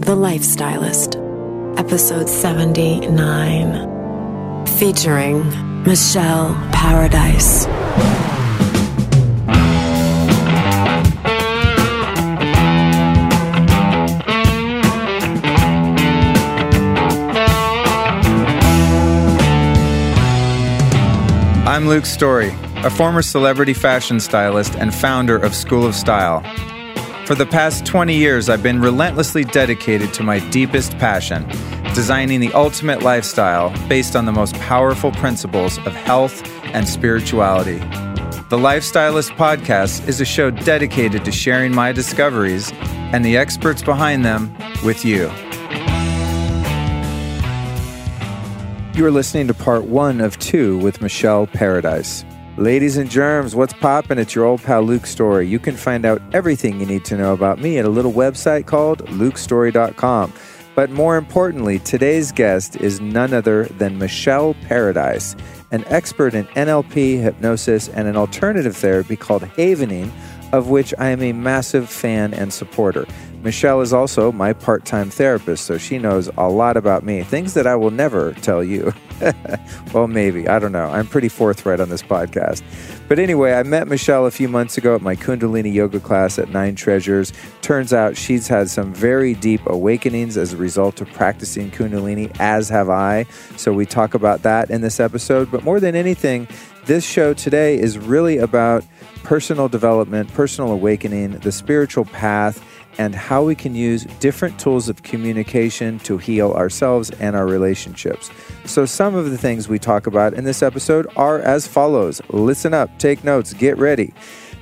The Lifestylist, episode 79, featuring Michelle Paradise. I'm Luke Storey, a former celebrity fashion stylist and founder of School of Style. For the past 20 years, I've been relentlessly dedicated to my deepest passion designing the ultimate lifestyle based on the most powerful principles of health and spirituality. The Lifestylist Podcast is a show dedicated to sharing my discoveries and the experts behind them with you. You are listening to part one of two with Michelle Paradise. Ladies and germs, what's poppin'? It's your old pal Luke Storey. You can find out everything you need to know about me at a little website called lukestorey.com. But more importantly, today's guest is none other than Michelle Paradise, an expert in NLP, hypnosis, and an alternative therapy called Havening, of which I am a massive fan and supporter. Michelle is also my part time therapist, so she knows a lot about me, things that I will never tell you. well, maybe. I don't know. I'm pretty forthright on this podcast. But anyway, I met Michelle a few months ago at my Kundalini yoga class at Nine Treasures. Turns out she's had some very deep awakenings as a result of practicing Kundalini, as have I. So we talk about that in this episode. But more than anything, this show today is really about personal development, personal awakening, the spiritual path and how we can use different tools of communication to heal ourselves and our relationships. So, some of the things we talk about in this episode are as follows listen up, take notes, get ready.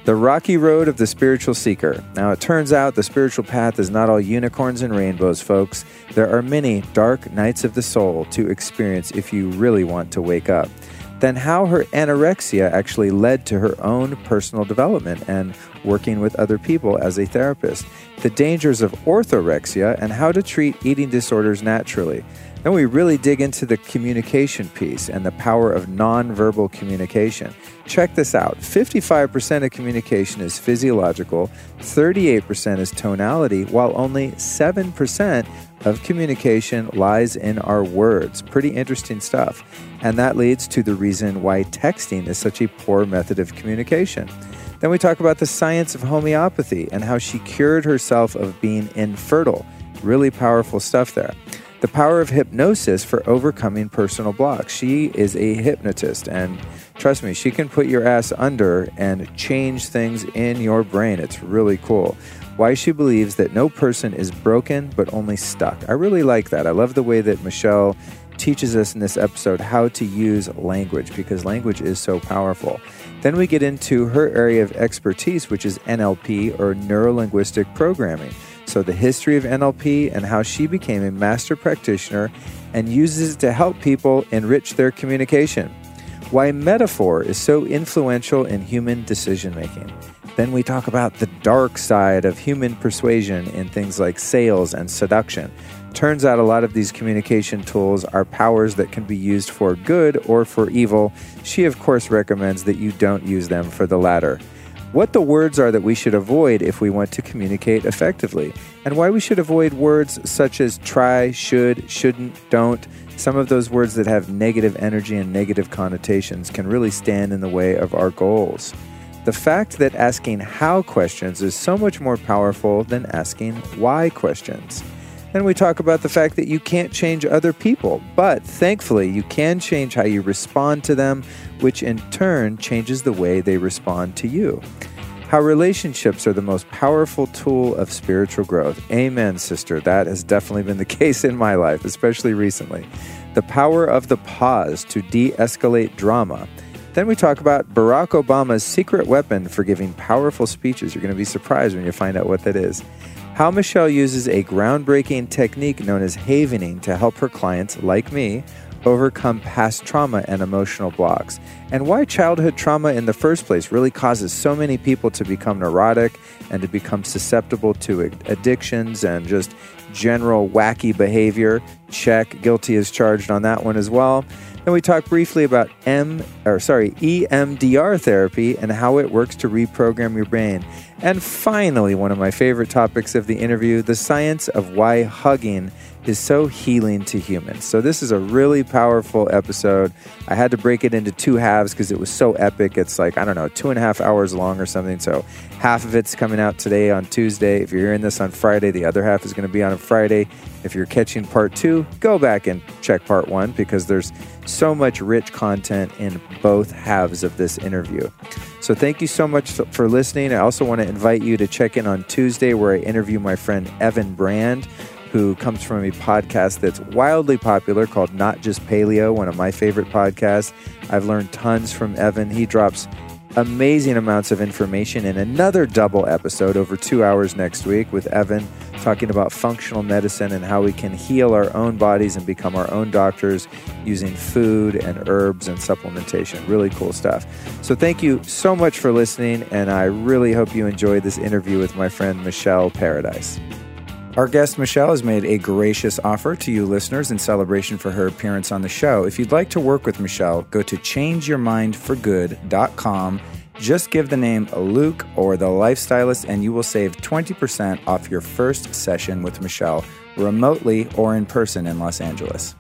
The rocky road of the spiritual seeker. Now, it turns out the spiritual path is not all unicorns and rainbows, folks. There are many dark nights of the soul to experience if you really want to wake up then how her anorexia actually led to her own personal development and working with other people as a therapist, the dangers of orthorexia, and how to treat eating disorders naturally. Then we really dig into the communication piece and the power of nonverbal communication. Check this out 55% of communication is physiological, 38% is tonality, while only 7% of communication lies in our words. Pretty interesting stuff. And that leads to the reason why texting is such a poor method of communication. Then we talk about the science of homeopathy and how she cured herself of being infertile. Really powerful stuff there. The power of hypnosis for overcoming personal blocks. She is a hypnotist, and trust me, she can put your ass under and change things in your brain. It's really cool why she believes that no person is broken but only stuck. I really like that. I love the way that Michelle teaches us in this episode how to use language because language is so powerful. Then we get into her area of expertise, which is NLP or neuro linguistic programming. So, the history of NLP and how she became a master practitioner and uses it to help people enrich their communication. Why metaphor is so influential in human decision making. Then we talk about the dark side of human persuasion in things like sales and seduction. Turns out a lot of these communication tools are powers that can be used for good or for evil. She, of course, recommends that you don't use them for the latter. What the words are that we should avoid if we want to communicate effectively, and why we should avoid words such as try, should, shouldn't, don't. Some of those words that have negative energy and negative connotations can really stand in the way of our goals. The fact that asking how questions is so much more powerful than asking why questions. Then we talk about the fact that you can't change other people, but thankfully you can change how you respond to them, which in turn changes the way they respond to you. How relationships are the most powerful tool of spiritual growth. Amen, sister. That has definitely been the case in my life, especially recently. The power of the pause to de escalate drama then we talk about Barack Obama's secret weapon for giving powerful speeches. You're going to be surprised when you find out what that is. How Michelle uses a groundbreaking technique known as havening to help her clients, like me, overcome past trauma and emotional blocks, and why childhood trauma in the first place really causes so many people to become neurotic and to become susceptible to addictions and just general wacky behavior. Check, guilty as charged on that one as well. Then we talk briefly about M or sorry, EMDR therapy and how it works to reprogram your brain. And finally, one of my favorite topics of the interview the science of why hugging is so healing to humans. So, this is a really powerful episode. I had to break it into two halves because it was so epic. It's like, I don't know, two and a half hours long or something. So, half of it's coming out today on Tuesday. If you're hearing this on Friday, the other half is going to be on a Friday. If you're catching part two, go back and check part one because there's so much rich content in both halves of this interview. So, thank you so much for listening. I also want to invite you to check in on Tuesday where I interview my friend Evan Brand who comes from a podcast that's wildly popular called Not Just Paleo, one of my favorite podcasts. I've learned tons from Evan. He drops amazing amounts of information in another double episode over two hours next week with Evan talking about functional medicine and how we can heal our own bodies and become our own doctors using food and herbs and supplementation. Really cool stuff. So, thank you so much for listening, and I really hope you enjoyed this interview with my friend Michelle Paradise. Our guest Michelle has made a gracious offer to you listeners in celebration for her appearance on the show. If you'd like to work with Michelle, go to changeyourmindforgood.com. Just give the name Luke or the Lifestylist, and you will save 20% off your first session with Michelle, remotely or in person in Los Angeles.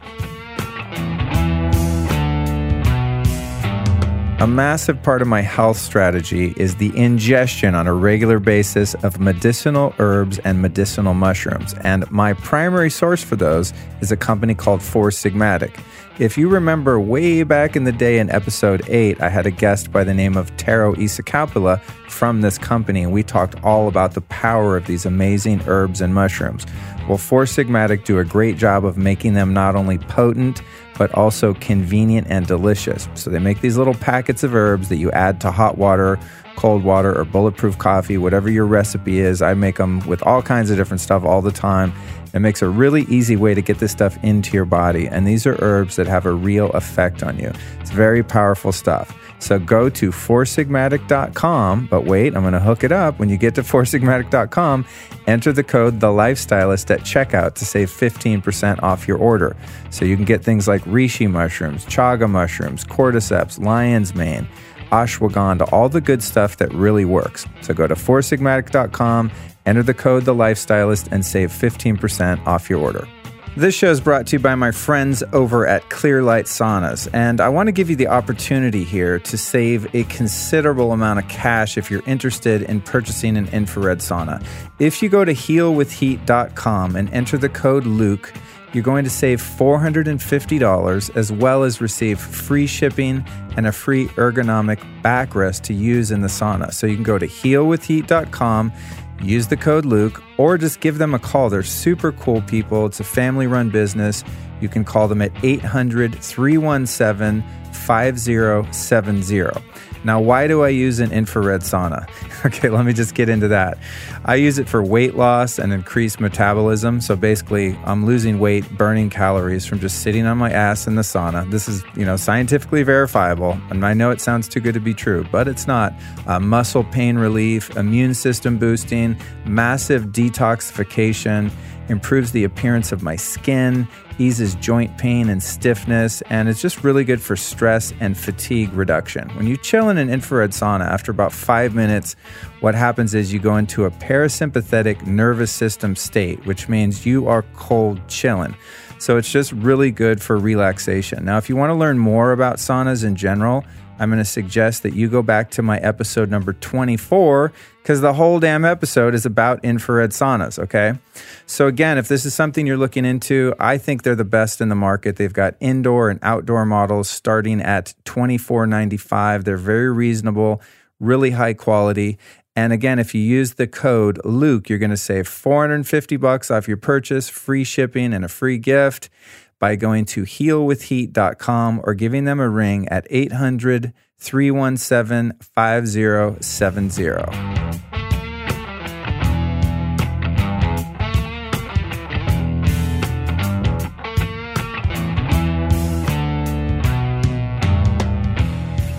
A massive part of my health strategy is the ingestion on a regular basis of medicinal herbs and medicinal mushrooms. And my primary source for those is a company called Four Sigmatic. If you remember way back in the day in episode 8, I had a guest by the name of Tero Isokauppila from this company, and we talked all about the power of these amazing herbs and mushrooms. Well, Four Sigmatic do a great job of making them not only potent, but also convenient and delicious. So they make these little packets of herbs that you add to hot water, cold water, or bulletproof coffee, whatever your recipe is. I make them with all kinds of different stuff all the time. It makes a really easy way to get this stuff into your body. And these are herbs that have a real effect on you. It's very powerful stuff. So go to foursigmatic.com, but wait, I'm going to hook it up. When you get to foursigmatic.com, enter the code The Lifestylist at checkout to save 15% off your order. So you can get things like reishi mushrooms, chaga mushrooms, cordyceps, lion's mane, ashwagandha, all the good stuff that really works. So go to foursigmatic.com, enter the code The Lifestylist, and save 15% off your order. This show is brought to you by my friends over at Clearlight Saunas, and I want to give you the opportunity here to save a considerable amount of cash if you're interested in purchasing an infrared sauna. If you go to healwithheat.com and enter the code Luke, you're going to save $450 as well as receive free shipping and a free ergonomic backrest to use in the sauna. So you can go to healwithheat.com use the code Luke, or just give them a call. They're super cool people. It's a family run business. You can call them at 800 317 5070. Now, why do I use an infrared sauna? Okay, let me just get into that. I use it for weight loss and increased metabolism. So basically, I'm losing weight, burning calories from just sitting on my ass in the sauna. This is, you know, scientifically verifiable. And I know it sounds too good to be true, but it's not. Uh, muscle pain relief, immune system boosting, massive detoxification improves the appearance of my skin, eases joint pain and stiffness, and it's just really good for stress and fatigue reduction. When you chill in an infrared sauna, after about five minutes, what happens is you go into a parasympathetic nervous system state, which means you are cold chilling. So it's just really good for relaxation. Now, if you want to learn more about saunas in general, I'm going to suggest that you go back to my episode number 24 because the whole damn episode is about infrared saunas, okay? So, again, if this is something you're looking into, I think they're the best in the market. They've got indoor and outdoor models starting at $24.95. They're very reasonable, really high quality. And again, if you use the code Luke, you're going to save 450 bucks off your purchase, free shipping, and a free gift by going to healwithheat.com or giving them a ring at 800 317 5070.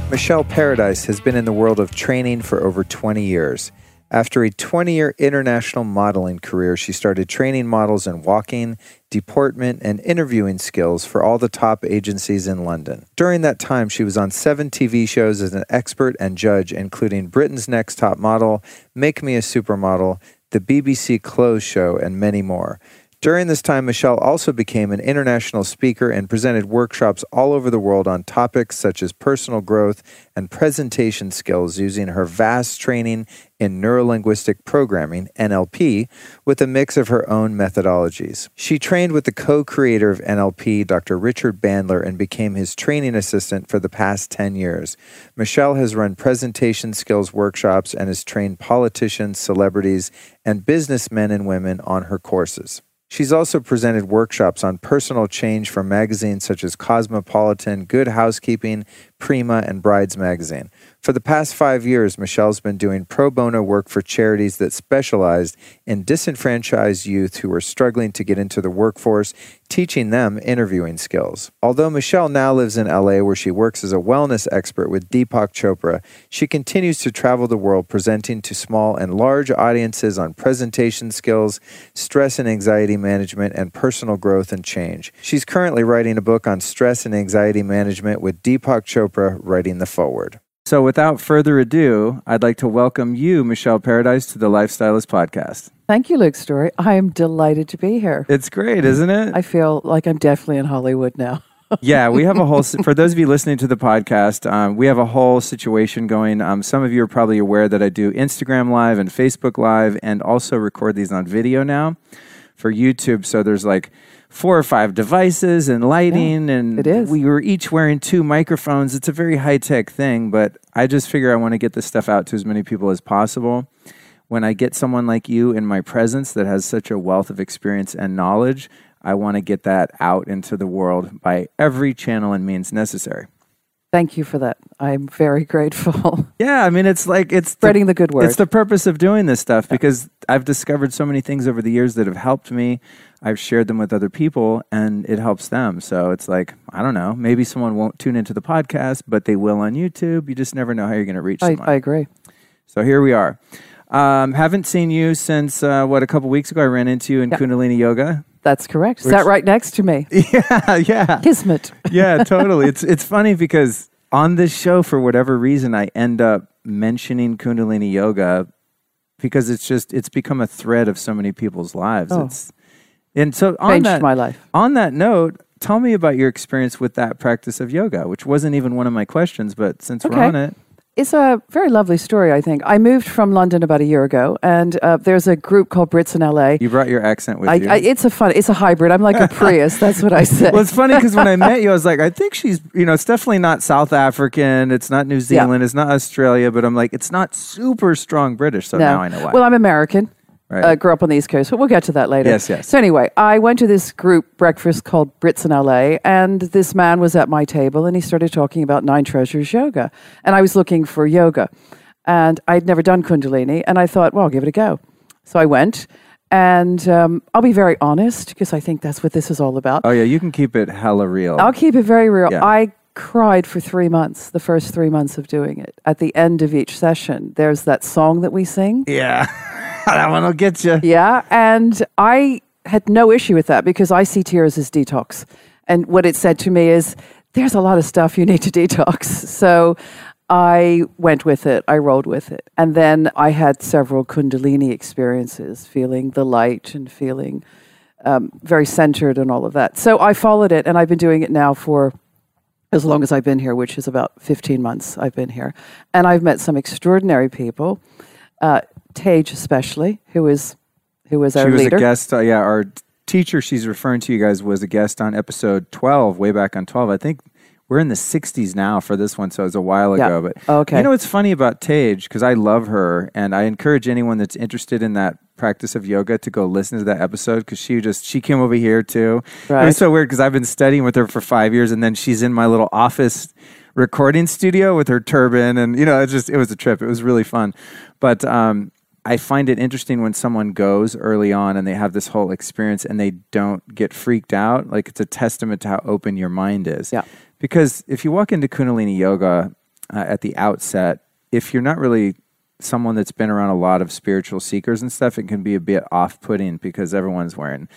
Michelle Paradise has been in the world of training for over 20 years. After a 20 year international modeling career, she started training models in walking, deportment, and interviewing skills for all the top agencies in London. During that time, she was on seven TV shows as an expert and judge, including Britain's Next Top Model, Make Me a Supermodel, the BBC Clothes Show, and many more. During this time, Michelle also became an international speaker and presented workshops all over the world on topics such as personal growth and presentation skills using her vast training in neurolinguistic programming, NLP, with a mix of her own methodologies. She trained with the co creator of NLP, Dr. Richard Bandler, and became his training assistant for the past 10 years. Michelle has run presentation skills workshops and has trained politicians, celebrities, and businessmen and women on her courses. She's also presented workshops on personal change for magazines such as Cosmopolitan, Good Housekeeping, Prima, and Brides Magazine. For the past five years, Michelle's been doing pro bono work for charities that specialized in disenfranchised youth who were struggling to get into the workforce, teaching them interviewing skills. Although Michelle now lives in LA where she works as a wellness expert with Deepak Chopra, she continues to travel the world presenting to small and large audiences on presentation skills, stress and anxiety management, and personal growth and change. She's currently writing a book on stress and anxiety management with Deepak Chopra writing the foreword. So, without further ado, I'd like to welcome you, Michelle Paradise, to the Lifestylist Podcast. Thank you, Luke Storey. I am delighted to be here. It's great, isn't it? I feel like I'm definitely in Hollywood now. yeah, we have a whole. For those of you listening to the podcast, um, we have a whole situation going. Um, some of you are probably aware that I do Instagram Live and Facebook Live, and also record these on video now for YouTube. So there's like four or five devices and lighting yeah, and it is. we were each wearing two microphones. It's a very high-tech thing but i just figure i want to get this stuff out to as many people as possible. When i get someone like you in my presence that has such a wealth of experience and knowledge i want to get that out into the world by every channel and means necessary Thank you for that. I'm very grateful. Yeah, I mean, it's like it's spreading the, the good word. It's the purpose of doing this stuff because I've discovered so many things over the years that have helped me. I've shared them with other people and it helps them. So it's like, I don't know, maybe someone won't tune into the podcast, but they will on YouTube. You just never know how you're going to reach I, someone. I agree. So here we are. Um, haven't seen you since, uh, what, a couple weeks ago I ran into you in yeah. Kundalini Yoga. That's correct. Which, Sat right next to me. Yeah, yeah. Kismet. yeah, totally. It's it's funny because on this show, for whatever reason, I end up mentioning Kundalini Yoga because it's just it's become a thread of so many people's lives. Oh. It's and so on Changed that my life. On that note, tell me about your experience with that practice of yoga, which wasn't even one of my questions, but since okay. we're on it. It's a very lovely story, I think. I moved from London about a year ago, and uh, there's a group called Brits in LA. You brought your accent with I, you. I, it's a fun. It's a hybrid. I'm like a Prius. That's what I say. well, it's funny because when I met you, I was like, I think she's, you know, it's definitely not South African. It's not New Zealand. Yeah. It's not Australia. But I'm like, it's not super strong British. So no. now I know why. Well, I'm American. Right. Uh, grew up on the East Coast, but we'll get to that later. Yes, yes. So anyway, I went to this group breakfast called Brits in LA, and this man was at my table, and he started talking about Nine Treasures Yoga, and I was looking for yoga, and I'd never done Kundalini, and I thought, well, I'll give it a go. So I went, and um, I'll be very honest because I think that's what this is all about. Oh yeah, you can keep it hella real. I'll keep it very real. Yeah. I cried for three months, the first three months of doing it. At the end of each session, there's that song that we sing. Yeah. that one will get you. Yeah. And I had no issue with that because I see tears as detox. And what it said to me is, there's a lot of stuff you need to detox. So I went with it, I rolled with it. And then I had several Kundalini experiences, feeling the light and feeling um, very centered and all of that. So I followed it, and I've been doing it now for as long as I've been here, which is about 15 months I've been here. And I've met some extraordinary people. Uh, Tej especially, who is who was our she was leader. a guest. Uh, yeah, our teacher she's referring to you guys was a guest on episode twelve, way back on twelve. I think we're in the '60s now for this one, so it was a while ago. But okay, you know what's funny about Tej because I love her, and I encourage anyone that's interested in that practice of yoga to go listen to that episode because she just she came over here too. Right. It was so weird because I've been studying with her for five years, and then she's in my little office recording studio with her turban and you know it's just it was a trip it was really fun but um I find it interesting when someone goes early on and they have this whole experience and they don't get freaked out. Like it's a testament to how open your mind is. Yeah. Because if you walk into Kundalini yoga uh, at the outset, if you're not really someone that's been around a lot of spiritual seekers and stuff, it can be a bit off putting because everyone's wearing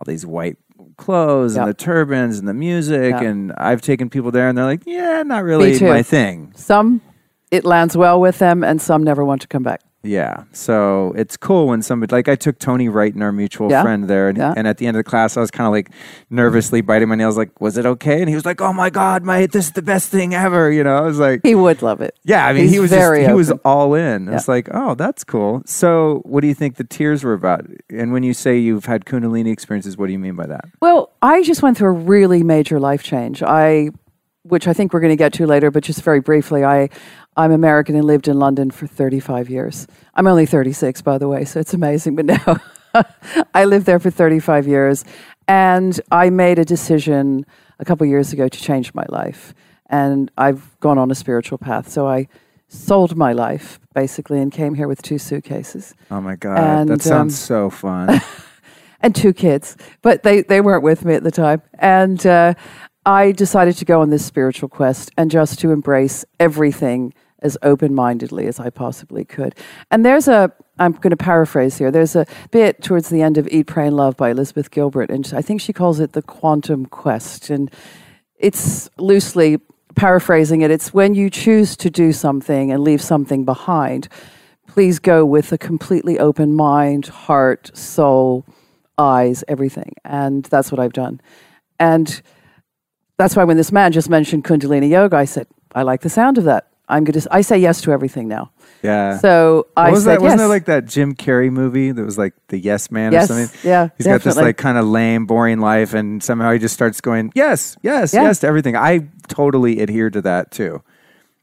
all these white clothes Yep. and the turbans and the music. Yep. And I've taken people there and they're like, yeah, not really my thing. Some it lands well with them, and some never want to come back. Yeah. So it's cool when somebody, like I took Tony Wright and our mutual Yeah. friend there. And, Yeah. and at the end of the class, I was kind of like nervously biting my nails, like, was it okay? And he was like, oh my God, my, this is the best thing ever. You know, I was like, He would love it. yeah, I mean, He's he was very just, he was all in. Yeah. It's like, oh, that's cool. So, what do you think the tears were about? And when you say you've had Kundalini experiences, what do you mean by that? Well, I just went through a really major life change. I, which I think we're going to get to later, but just very briefly, I, I'm American and lived in London for 35 years. I'm only 36, by the way, so it's amazing. But now, I lived there for 35 years, and I made a decision a couple years ago to change my life, and I've gone on a spiritual path. So I sold my life basically and came here with two suitcases Oh my God. And, that sounds um, so fun. and two kids, but they, they weren't with me at the time. And uh, I decided to go on this spiritual quest and just to embrace everything as open mindedly as I possibly could. And there's a, I'm going to paraphrase here, there's a bit towards the end of Eat, Pray, and Love by Elizabeth Gilbert, and I think she calls it the quantum quest. And it's loosely paraphrasing it, it's when you choose to do something and leave something behind, please go with a completely open mind, heart, soul, eyes, everything. And that's what I've done. And that's why when this man just mentioned Kundalini Yoga, I said, I like the sound of that. I'm going to, I say yes to everything now. yeah. So I What was said that? Wasn't yes. there like that Jim Carrey movie that was like the Yes Man Yes, or something? yeah, He's got this like kind of lame, boring life, and somehow he just starts going yes, yes, Yeah. yes to everything. I totally adhere to that too.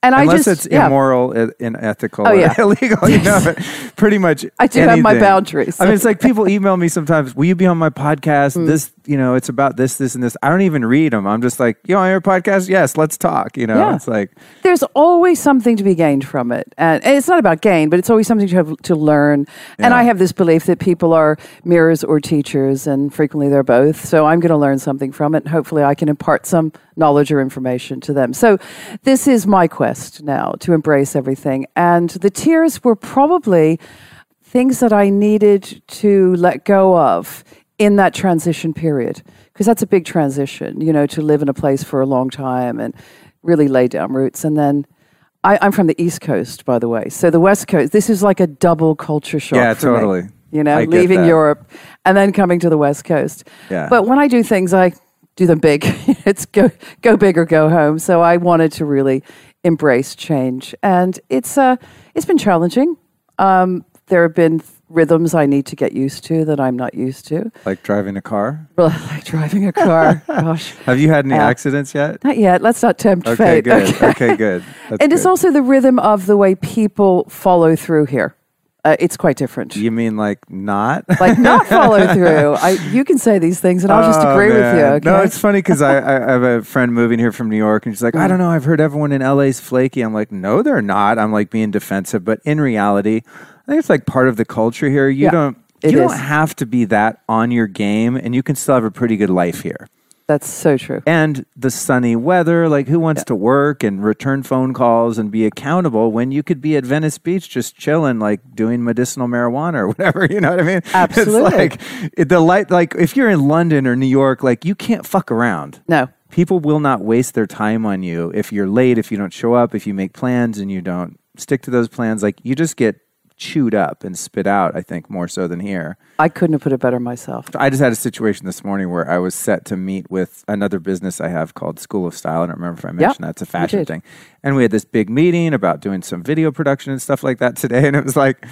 And I Unless just, it's yeah. immoral, unethical, Oh, yeah. illegal, you know, pretty much. I do have my boundaries. I mean, it's like people email me sometimes. Will you be on my podcast? Mm. This, you know, it's about this, this, and this. I don't even read them. I'm just like, you on your podcast? Yes, let's talk. You know, Yeah. it's like, there's always something to be gained from it. And, and it's not about gain, but it's always something to have to learn. And I have this belief that people are mirrors or teachers, and frequently they're both. So I'm going to learn something from it. And hopefully, I can impart some knowledge or information to them. So this is my quest now to embrace everything. And the tears were probably things that I needed to let go of in that transition period. Because that's a big transition, you know, to live in a place for a long time and really lay down roots. And then I, I'm from the East Coast, by the way. So the West Coast, this is like a double culture shock. Yeah, for me, totally. you know, I leaving. Europe and then coming to the West Coast. Yeah. But when I do things, I do them big. it's go, go big or go home. So I wanted to really embrace change. And it's, uh, it's been challenging. Um, there have been rhythms I need to get used to that I'm not used to. like driving a car. Well, like driving a car. Gosh, Have you had any Uh, accidents yet? not yet. Let's not tempt Okay, fate. good. Okay, good. That's and it's also the rhythm of the way people follow through here. Uh, it's quite different. You mean like not? like not follow through. I, you can say these things, and I'll just Oh, agree with you. Okay. No, it's funny because I, I have a friend moving here from New York, and she's like, Mm. I don't know. I've heard everyone in LA is flaky. I'm like, no, they're not. I'm like being defensive, but in reality, I think it's like part of the culture here. You Yeah, don't. You don't have to be that on your game, and you can still have a pretty good life here. That's so true. And the sunny weather, like who wants to work and return phone calls and be accountable when you could be at Venice Beach just chilling, like doing medicinal marijuana or whatever? You know what I mean? Absolutely. It's like it- the light, like if you're in London or New York, like you can't fuck around. No, People will not waste their time on you if you're late, if you don't show up, if you make plans and you don't stick to those plans. Like you just get chewed up and spit out, I think, more so than here. I couldn't have put it better myself. I just had a situation this morning where I was set to meet with another business I have called School of Style. I don't remember if I mentioned that. It's a fashion thing. And we had this big meeting about doing some video production and stuff like that today. And it was like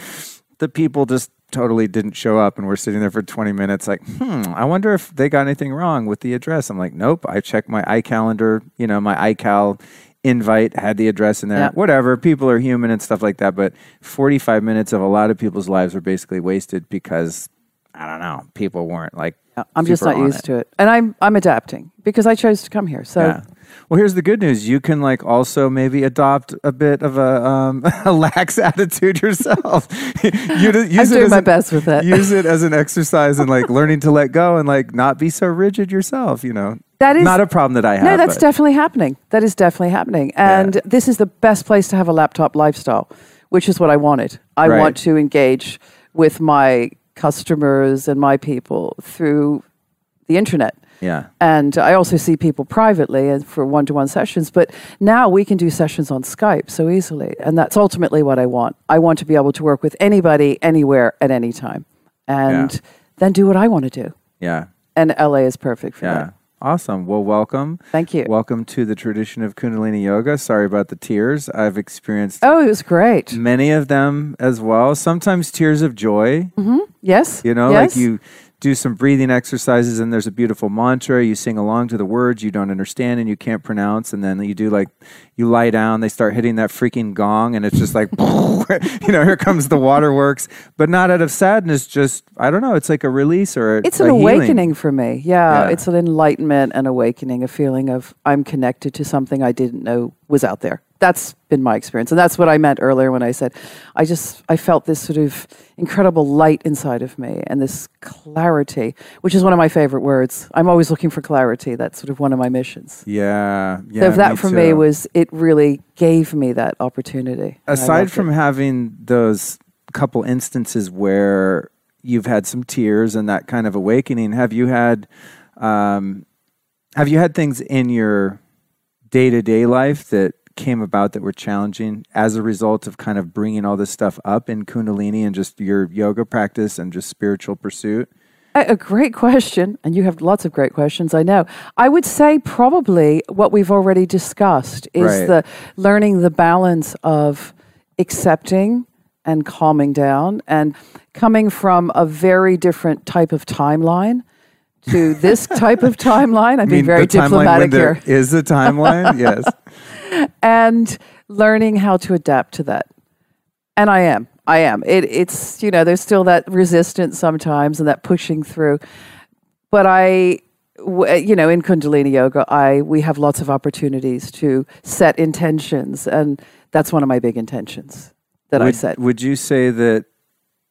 the people just totally didn't show up and we're sitting there for 20 minutes like, hmm, I wonder if they got anything wrong with the address. I'm like, nope. I checked my iCalendar, you know, my iCal invite had the address in there. Yeah. Whatever. People are human and stuff like that. But 45 minutes of a lot of people's lives were basically wasted because I don't know. People weren't like. I'm just not used it. to it, and I'm I'm adapting because I chose to come here. So Yeah. Well, here's the good news. You can like also maybe adopt a bit of a, um, a lax attitude yourself. you use I'm it doing my an- best with it. Use it as an exercise in like learning to let go and like not be so rigid yourself. You know, That is- not a problem that I have. No, that's but- definitely happening. That is definitely happening. And this is the best place to have a laptop lifestyle which is what I wanted. I Right. want to engage with my customers and my people through the internet. Yeah. And I also see people privately and for one to one sessions. But now we can do sessions on Skype so easily. And that's ultimately what I want. I want to be able to work with anybody, anywhere, at any time. And Yeah. then do what I want to do. Yeah. And LA is perfect for Yeah. that. Awesome. Well, welcome. Thank you. Welcome to the tradition of Kundalini Yoga. Sorry about the tears. I've experienced Oh, it was great. many of them as well. Sometimes tears of joy. Mm-hmm. Yes. You know, yes. like you do some breathing exercises and there's a beautiful mantra. You sing along to the words you don't understand and you can't pronounce. And then you do like, you lie down, they start hitting that freaking gong and it's just like, you know, here comes the waterworks. But not out of sadness, just, I don't know, it's like a release or a, It's an a healing. awakening for me. Yeah, Yeah. it's an enlightenment and awakening, a feeling of I'm connected to something I didn't know was out there. That's been my experience. And that's what I meant earlier when I said I just I felt this sort of incredible light inside of me and this clarity, which is one of my favorite words. I'm always looking for clarity. That's sort of one of my missions. Yeah. Yeah. so that for me was it really gave me that opportunity. aside from it. having those couple instances where you've had some tears and that kind of awakening, have you had um, have you had things in your day to day life that came about that were challenging as a result of kind of bringing all this stuff up in Kundalini and just your yoga practice and just spiritual pursuit? A great question, and you have lots of great questions, I know. I would say probably what we've already discussed is Right. the learning the balance of accepting and calming down and coming from a very different type of timeline to this type of timeline. I'm being very the timeline when diplomatic there here. is a timeline, yes. And learning how to adapt to that. And I am. I am. It, it's, you know, there's still that resistance sometimes and that pushing through. But I, w- you know, in Kundalini Yoga, I we have lots of opportunities to set intentions, and that's one of my big intentions that I would, set. Would you say that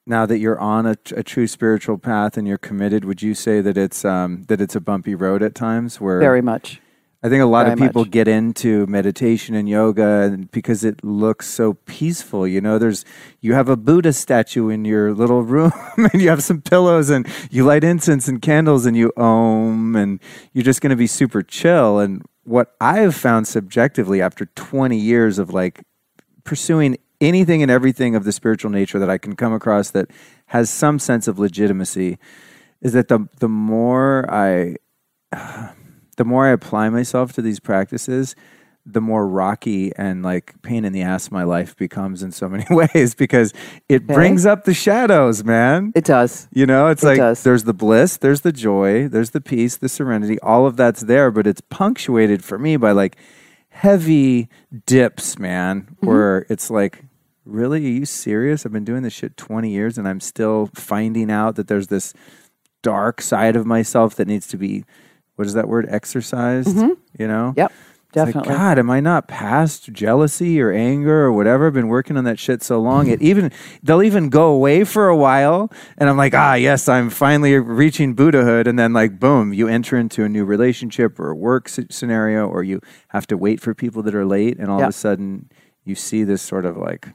now that you're on a, a true spiritual path and you're committed, would you say that it's um, that it's a bumpy road at times? Where Very much. I think a lot of people much. get into meditation and yoga and because it looks so peaceful. You know, there's you have a Buddha statue in your little room and you have some pillows and you light incense and candles and you om and you're just going to be super chill. And what I have found subjectively after 20 years of like pursuing anything and everything of the spiritual nature that I can come across that has some sense of legitimacy is that the the more I the more I apply myself to these practices, the more rocky and like pain in the ass my life becomes in so many ways because it Okay. brings up the shadows, man. It does. You know, it's It like does. there's the bliss, there's the joy, there's the peace, the serenity, all of that's there, but it's punctuated for me by like heavy dips, man, Mm-hmm. where it's like, really, are you serious? I've been doing this shit 20 years and I'm still finding out that there's this dark side of myself that needs to be, what is that word, exercised? You know? Yep. It's like, Definitely. God, am I not past jealousy or anger or whatever? I've been working on that shit so long. It even they'll even go away for a while, and I'm like, ah, yes, I'm finally reaching Buddhahood, and then like, boom, you enter into a new relationship or a work scenario, or you have to wait for people that are late, and all Yeah. of a sudden you see this sort of like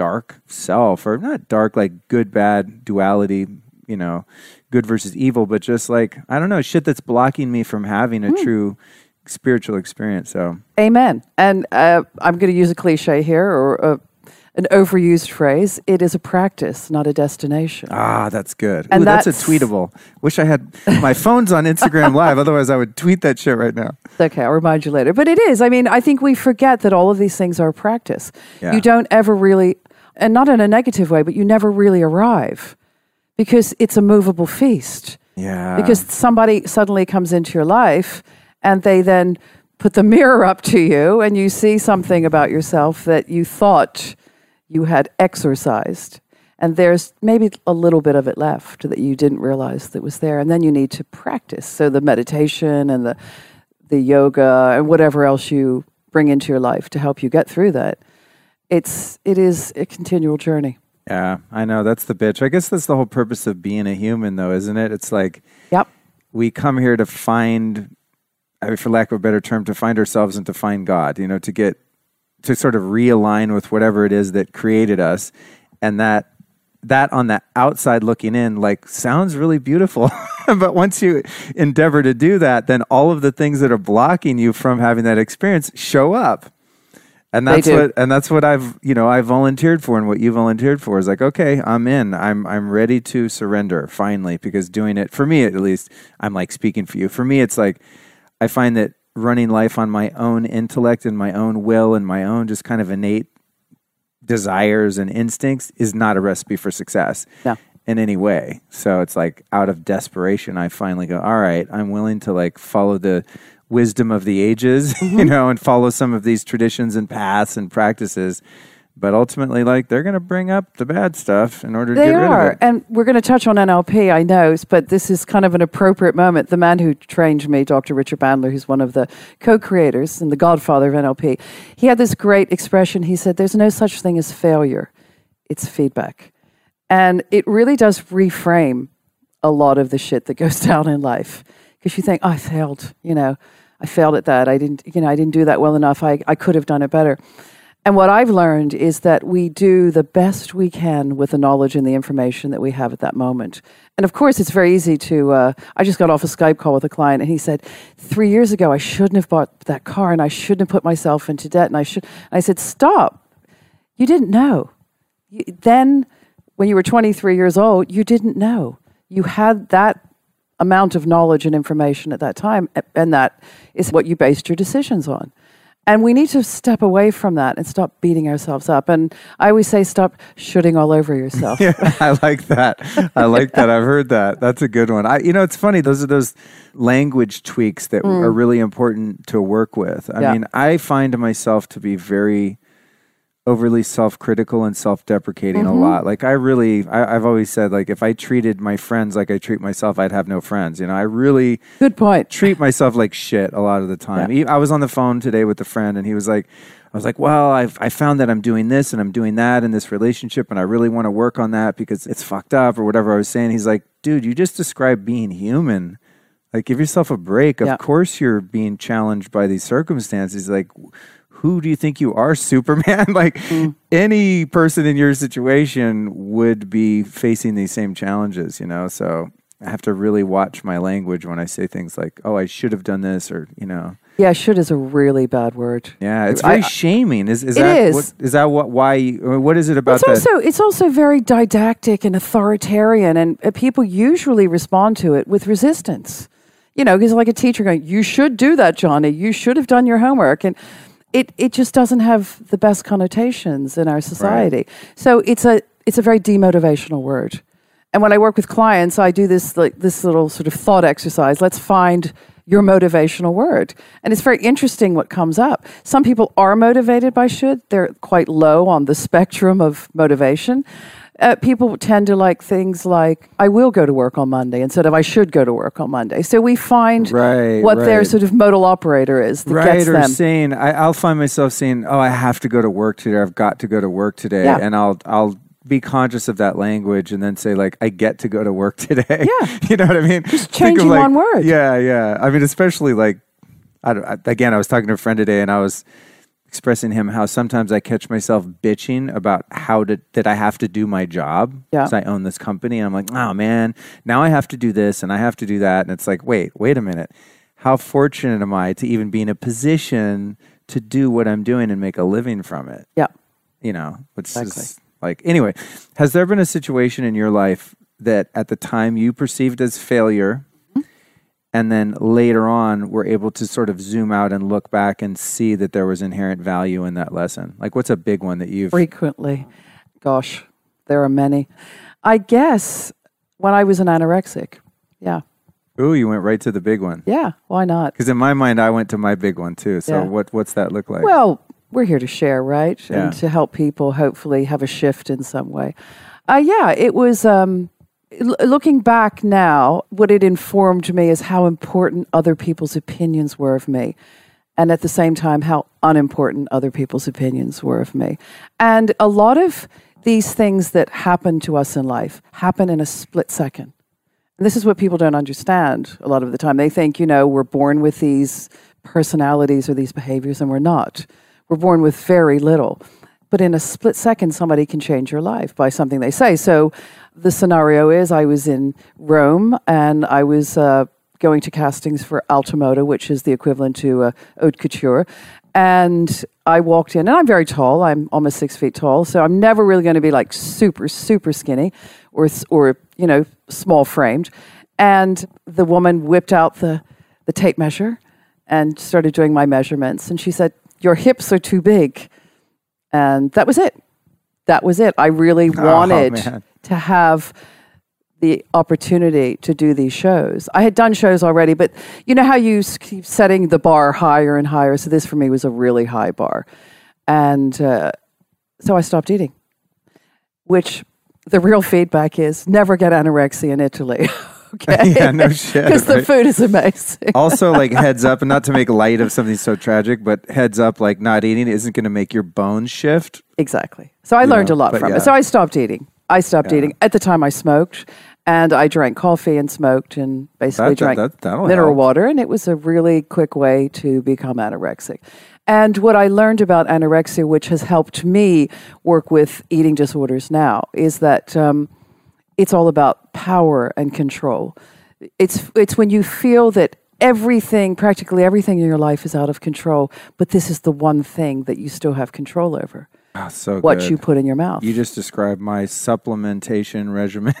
dark self, or not dark like good bad duality, you know, good versus evil, but just like I don't know, shit that's blocking me from having a true spiritual experience. So Amen. And uh, I'm going to use a cliche here or a, an overused phrase. It is a practice, not a destination. ah, that's good. And Ooh, that's, a tweetable. Wish I had my phone's on Instagram Live. Otherwise, I would tweet that shit right now. Okay, I'll remind you later. But it is. I mean, I think we forget that all of these things are practice. Yeah. You don't ever really, and not in a negative way, but you never really arrive because it's a movable feast. Yeah. Because somebody suddenly comes into your life and they then put the mirror up to you and you see something about yourself that you thought you had exorcised. And there's maybe a little bit of it left that you didn't realize that was there. And then you need to practice. So the meditation and the, the yoga and whatever else you bring into your life to help you get through that. It's, it is a continual journey. yeah, I know. That's the bitch. I guess that's the whole purpose of being a human, though, isn't it? It's like Yep. we come here to find, I mean, for lack of a better term, to find ourselves and to find God. You know, to get to sort of realign with whatever it is that created us, and that that on the outside looking in like sounds really beautiful but once you endeavor to do that then all of the things that are blocking you from having that experience show up and that's what and that's what I've you know I volunteered for and what you volunteered for is like okay I'm in I'm I'm ready to surrender finally because doing it for me at least I'm like speaking for you for me it's like I find that running life on my own intellect and my own will and my own just kind of innate desires and instincts is not a recipe for success No. in any way. So it's like out of desperation, I finally go, all right, I'm willing to like follow the wisdom of the ages, Mm-hmm. you know, and follow some of these traditions and paths and practices. But ultimately, like they're going to bring up the bad stuff in order to They get rid are. of it. And we're going to touch on NLP, I know, but this is kind of an appropriate moment. The man who trained me, Dr. Richard Bandler, who's one of the co creators and the godfather of NLP, he had this great expression. He said, There's no such thing as failure, it's feedback. And it really does reframe a lot of the shit that goes down in life. Because you think, I failed, you know, I failed at that. I didn't, you know, I didn't do that well enough. I, I could have done it better. And what I've learned is that we do the best we can with the knowledge and the information that we have at that moment. And of course, it's very easy to. Uh, I just got off a Skype call with a client, and he said, Three years ago, I shouldn't have bought that car, and I shouldn't have put myself into debt. And I should. And I said, Stop. You didn't know. You, then, when you were 23 years old, you didn't know. You had that amount of knowledge and information at that time, and that is what you based your decisions on. And we need to step away from that and stop beating ourselves up. And I always say, stop shooting all over yourself. Yeah, I like that. I like that. I've heard that. That's a good one. I, you know, it's funny. Those are those language tweaks that are really important to work with. I Mm. Yeah. mean, I find myself to be very overly self-critical and self-deprecating Mm-hmm. a lot. Like I really, I, I've always said, like if I treated my friends like I treat myself, I'd have no friends. You know, I really Good point. treat myself like shit a lot of the time. I was on the phone today with a friend, and he was like, I was like, well, I've I found that I'm doing this and I'm doing that in this relationship, and I really want to work on that because it's fucked up or whatever I was saying. He's like, dude, you just described being human. Like, give yourself a break. Of course, you're being challenged by these circumstances. Like, who do you think you are, Superman? like, any person in your situation would be facing these same challenges, you know? So I have to really watch my language when I say things like, oh, I should have done this, or, you know. Yeah, should is a really bad word. Yeah, it's I- very shaming. Is, is It that is. What, is that what? Why? you- What is it about It's that? also it's also very didactic and authoritarian, and uh, people usually respond to it with resistance. You know, because like a teacher going, "You should do that, Johnny. You should have done your homework," and it it just doesn't have the best connotations in our society. So it's a it's a very demotivational word. And when I work with clients, I do this like this little sort of thought exercise. Let's find your motivational word. And it's very interesting what comes up. Some people are motivated by should. They're quite low on the spectrum of motivation. Uh, people tend to like things like I will go to work on Monday instead of I should go to work on Monday. So we find Right, what their sort of modal operator is that right gets or saying I, I'll find myself saying, "Oh, I have to go to work today. I've got to go to work today," Yeah. and I'll I'll be conscious of that language and then say like, "I get to go to work today." Yeah. you know what I mean? Just changing one word. Yeah, yeah. I mean, especially like, I don't, again, I was talking to a friend today, and I was expressing him how sometimes I catch myself bitching about how to that I have to do my job Yeah. because I own this company, and I'm like, oh man, now I have to do this and I have to do that, and it's like, wait, wait a minute, how fortunate am I to even be in a position to do what I'm doing and make a living from it? yeah. You know, which Exactly. is like anyway. Has there been a situation in your life that at the time you perceived as failure? And then later on, we're able to sort of zoom out and look back and see that there was inherent value in that lesson. Like, what's a big one that you've Frequently. Gosh, there are many. I guess when I was an anorexic. Yeah. Ooh, you went right to the big one. Yeah. Why not? Because in my mind, I went to my big one too. So Yeah. what what's that look like? Well, we're here to share, right? Yeah. And to help people hopefully have a shift in some way. Uh, yeah, it was. Um, looking back now, what it informed me is how important other people's opinions were of me. And at the same time, how unimportant other people's opinions were of me. And a lot of these things that happen to us in life happen in a split second. And this is what people don't understand a lot of the time. They think, you know, we're born with these personalities or these behaviors, and we're not. we're born with very little. But in a split second, somebody can change your life by something they say. So the scenario is I was in Rome and I was uh, going to castings for Altamoda, which is the equivalent to uh, haute couture. And I walked in, and I'm very tall. I'm almost six feet tall, so I'm never really going to be like super, super skinny, or or you know, small framed. And the woman whipped out the the tape measure and started doing my measurements. And she said, "Your hips are too big," and that was it. That was it. I really Oh, wanted man. to have the opportunity to do these shows. I had done shows already, but you know how you keep setting the bar higher and higher. So this for me was a really high bar, and uh, so I stopped eating. Which the real feedback is never get anorexia in Italy. okay, Yeah, no shit, because the right? food is amazing. also, like heads up, and not to make light of something so tragic, but heads up, like not eating isn't going to make your bones shift. Exactly. So I learned know, a lot from yeah. it. So I stopped eating. I stopped Yeah. eating. At the time, I smoked, and I drank coffee and smoked, and basically That- that- drank that- that'll mineral help. water. And it was a really quick way to become anorexic. And what I learned about anorexia, which has helped me work with eating disorders now, is that um, it's all about power and control. It's it's when you feel that everything, practically everything in your life, is out of control, but this is the one thing that you still have control over Ah, so what good. you put in your mouth. You just described my supplementation regimen.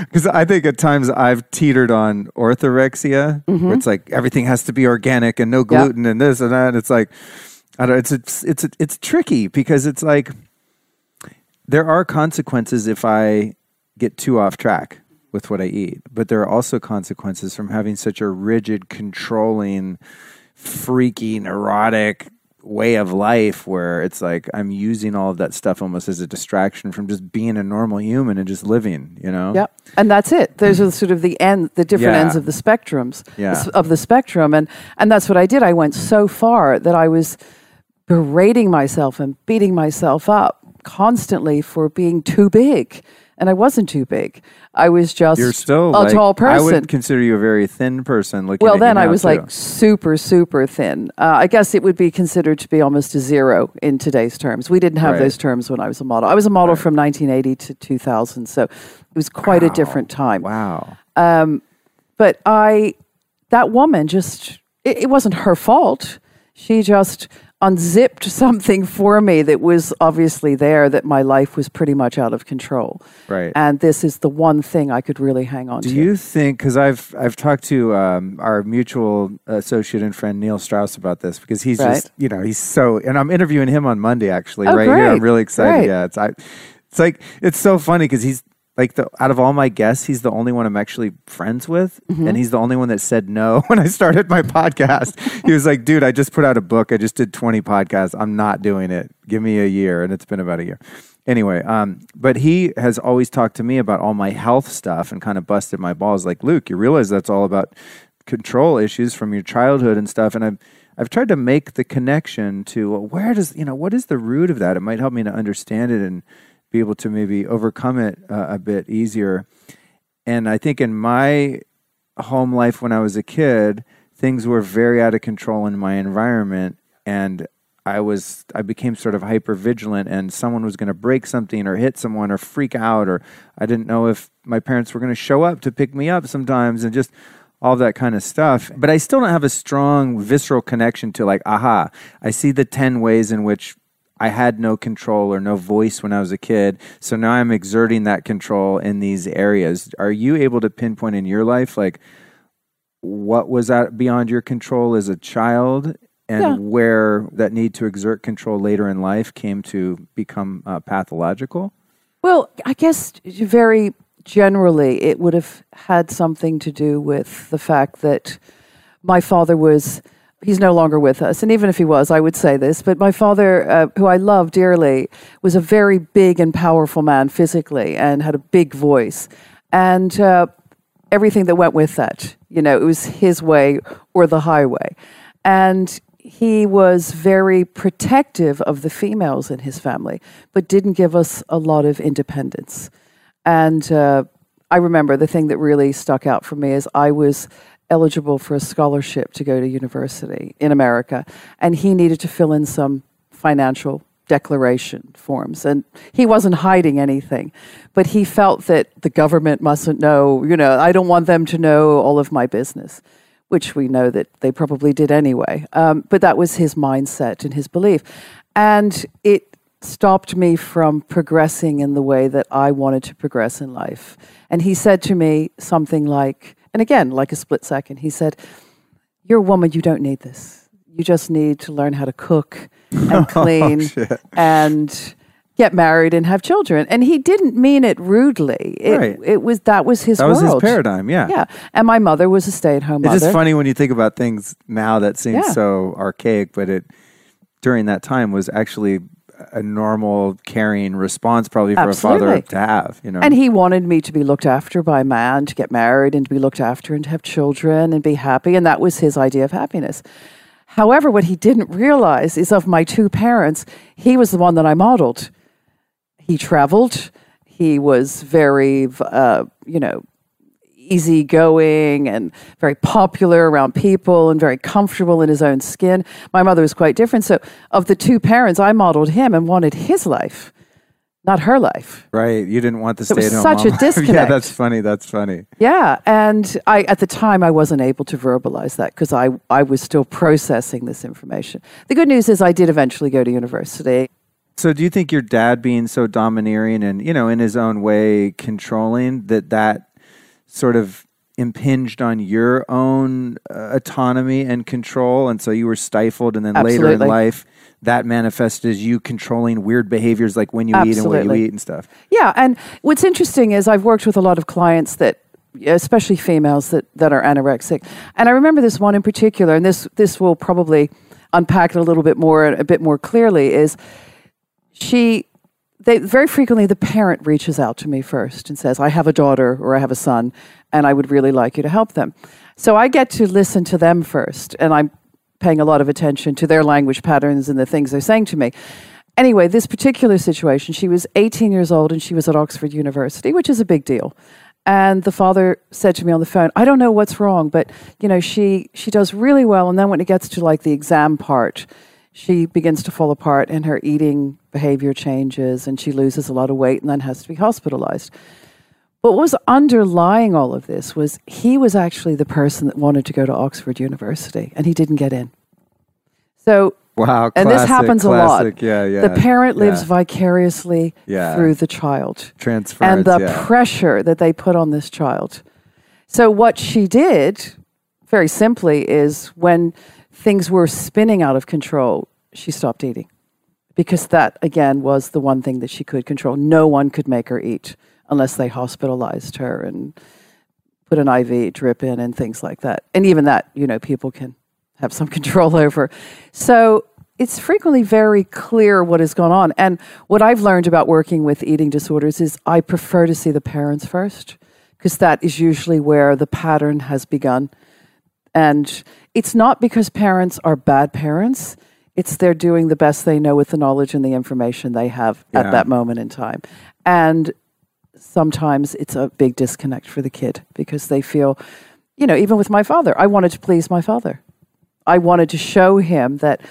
Because I think at times I've teetered on orthorexia, Mm-hmm. where it's like everything has to be organic and no gluten and this and that. It's like, I don't. It's it's it's it's tricky because it's like there are consequences if I get too off track with what I eat, but there are also consequences from having such a rigid, controlling, freaky, neurotic way of life where it's like I'm using all of that stuff almost as a distraction from just being a normal human and just living, you know? Yep. And that's it. Those are sort of the end, the different Yeah. ends of the spectrums Yeah. of the spectrum, and and that's what I did. I went so far that I was berating myself and beating myself up constantly for being too big, and I wasn't too big. I was just You're still a like, tall person. I would consider you a very thin person looking well, then I was too. like super, super thin. Uh, I guess it would be considered to be almost a zero in today's terms. We didn't have Right. those terms when I was a model. I was a model from 1980 to 2000, so it was quite a different time. Wow. Um, But I, that woman just, it, it wasn't her fault. She just unzipped something for me that was obviously there that my life was pretty much out of control. Right. And this is the one thing I could really hang on Do to. Do you think? Because I've I've talked to um, our mutual associate and friend Neil Strauss about this because he's Right. just you know he's so and I'm interviewing him on Monday actually Oh, right here. I'm really excited. Great. Yeah, it's I, it's like it's so funny because he's like the out of all my guests, he's the only one I'm actually friends with, Mm-hmm. and he's the only one that said no when I started my podcast. he was like, "Dude, I just put out a book. I just did 20 podcasts. I'm not doing it. Give me a year." And it's been about a year. Anyway, um, but he has always talked to me about all my health stuff and kind of busted my balls. Like, Luke, you realize that's all about control issues from your childhood and stuff. And I've I've tried to make the connection to well, where does you know what is the root of that? It might help me to understand it and be able to maybe overcome it uh, a bit easier. And I think in my home life when I was a kid, things were very out of control in my environment, and I was I became sort of hyper vigilant, and someone was going to break something or hit someone or freak out, or I didn't know if my parents were going to show up to pick me up sometimes, and just all that kind of stuff. But I still don't have a strong visceral connection to like, aha, I see the ten ways in which I had no control or no voice when I was a kid. So now I'm exerting that control in these areas. Are you able to pinpoint in your life, like, what was that beyond your control as a child and Yeah. where that need to exert control later in life came to become uh, pathological? Well, I guess very generally, it would have had something to do with the fact that my father was. He's no longer with us. And even if he was, I would say this. But my father, uh, who I love dearly, was a very big and powerful man physically and had a big voice. And uh, everything that went with that, you know, it was his way or the highway. And he was very protective of the females in his family, but didn't give us a lot of independence. And uh, I remember the thing that really stuck out for me is I was eligible for a scholarship to go to university in America, and he needed to fill in some financial declaration forms. And he wasn't hiding anything, but he felt that the government mustn't know, you know, I don't want them to know all of my business, which we know that they probably did anyway. Um, but that was his mindset and his belief. And it stopped me from progressing in the way that I wanted to progress in life. And he said to me something like, and again, like a split second, he said, You're a woman, you don't need this. You just need to learn how to cook and oh, clean oh, and get married and have children. And he didn't mean it rudely. It, right. it was that was his that world. was his paradigm. Yeah. Yeah. And my mother was a stay at home mother. It's just funny when you think about things now that seems yeah. so archaic, but it during that time was actually a normal caring response probably for Absolutely. a father to have you know? And he wanted me to be looked after by a man to get married and to be looked after and to have children and be happy and that was his idea of happiness. However what he didn't realize is of my two parents he was the one that i modeled. He traveled. He was very uh, you know easygoing and very popular around people and very comfortable in his own skin. My mother was quite different. So, of the two parents, I modeled him and wanted his life, not her life. Right. You didn't want the stay at home. Such mom. a disconnect. yeah, that's funny. That's funny. Yeah, and I at the time I wasn't able to verbalize that because I I was still processing this information. The good news is I did eventually go to university. So do you think your dad being so domineering and you know in his own way controlling that that sort of impinged on your own uh, autonomy and control and so you were stifled and then Absolutely. later in life that manifested as you controlling weird behaviors like when you Absolutely. eat and what you eat and stuff yeah and what's interesting is i've worked with a lot of clients that especially females that, that are anorexic and i remember this one in particular and this this will probably unpack it a little bit more a bit more clearly is she they very frequently the parent reaches out to me first and says, I have a daughter or I have a son, and I would really like you to help them. So I get to listen to them first, and I'm paying a lot of attention to their language patterns and the things they're saying to me. Anyway, this particular situation, she was 18 years old and she was at Oxford University, which is a big deal. And the father said to me on the phone, I don't know what's wrong, but you know, she she does really well and then when it gets to like the exam part, she begins to fall apart and her eating behavior changes and she loses a lot of weight and then has to be hospitalized. But what was underlying all of this was he was actually the person that wanted to go to Oxford University and he didn't get in. So Wow, and this happens classic. a lot. Yeah, yeah. The parent lives yeah. vicariously through the child. Transference. And the pressure that they put on this child. So what she did, very simply, is when things were spinning out of control, she stopped eating. Because that, again, was the one thing that she could control. No one could make her eat unless they hospitalized her and put an IV drip in and things like that. And even that, you know, people can have some control over. So it's frequently very clear what has gone on. And what I've learned about working with eating disorders is I prefer to see the parents first because that is usually where the pattern has begun. And it's not because parents are bad parents. It's they're doing the best they know with the knowledge and the information they have yeah. at that moment in time. And sometimes it's a big disconnect for the kid because they feel, you know, even with my father, I wanted to please my father. I wanted to show him that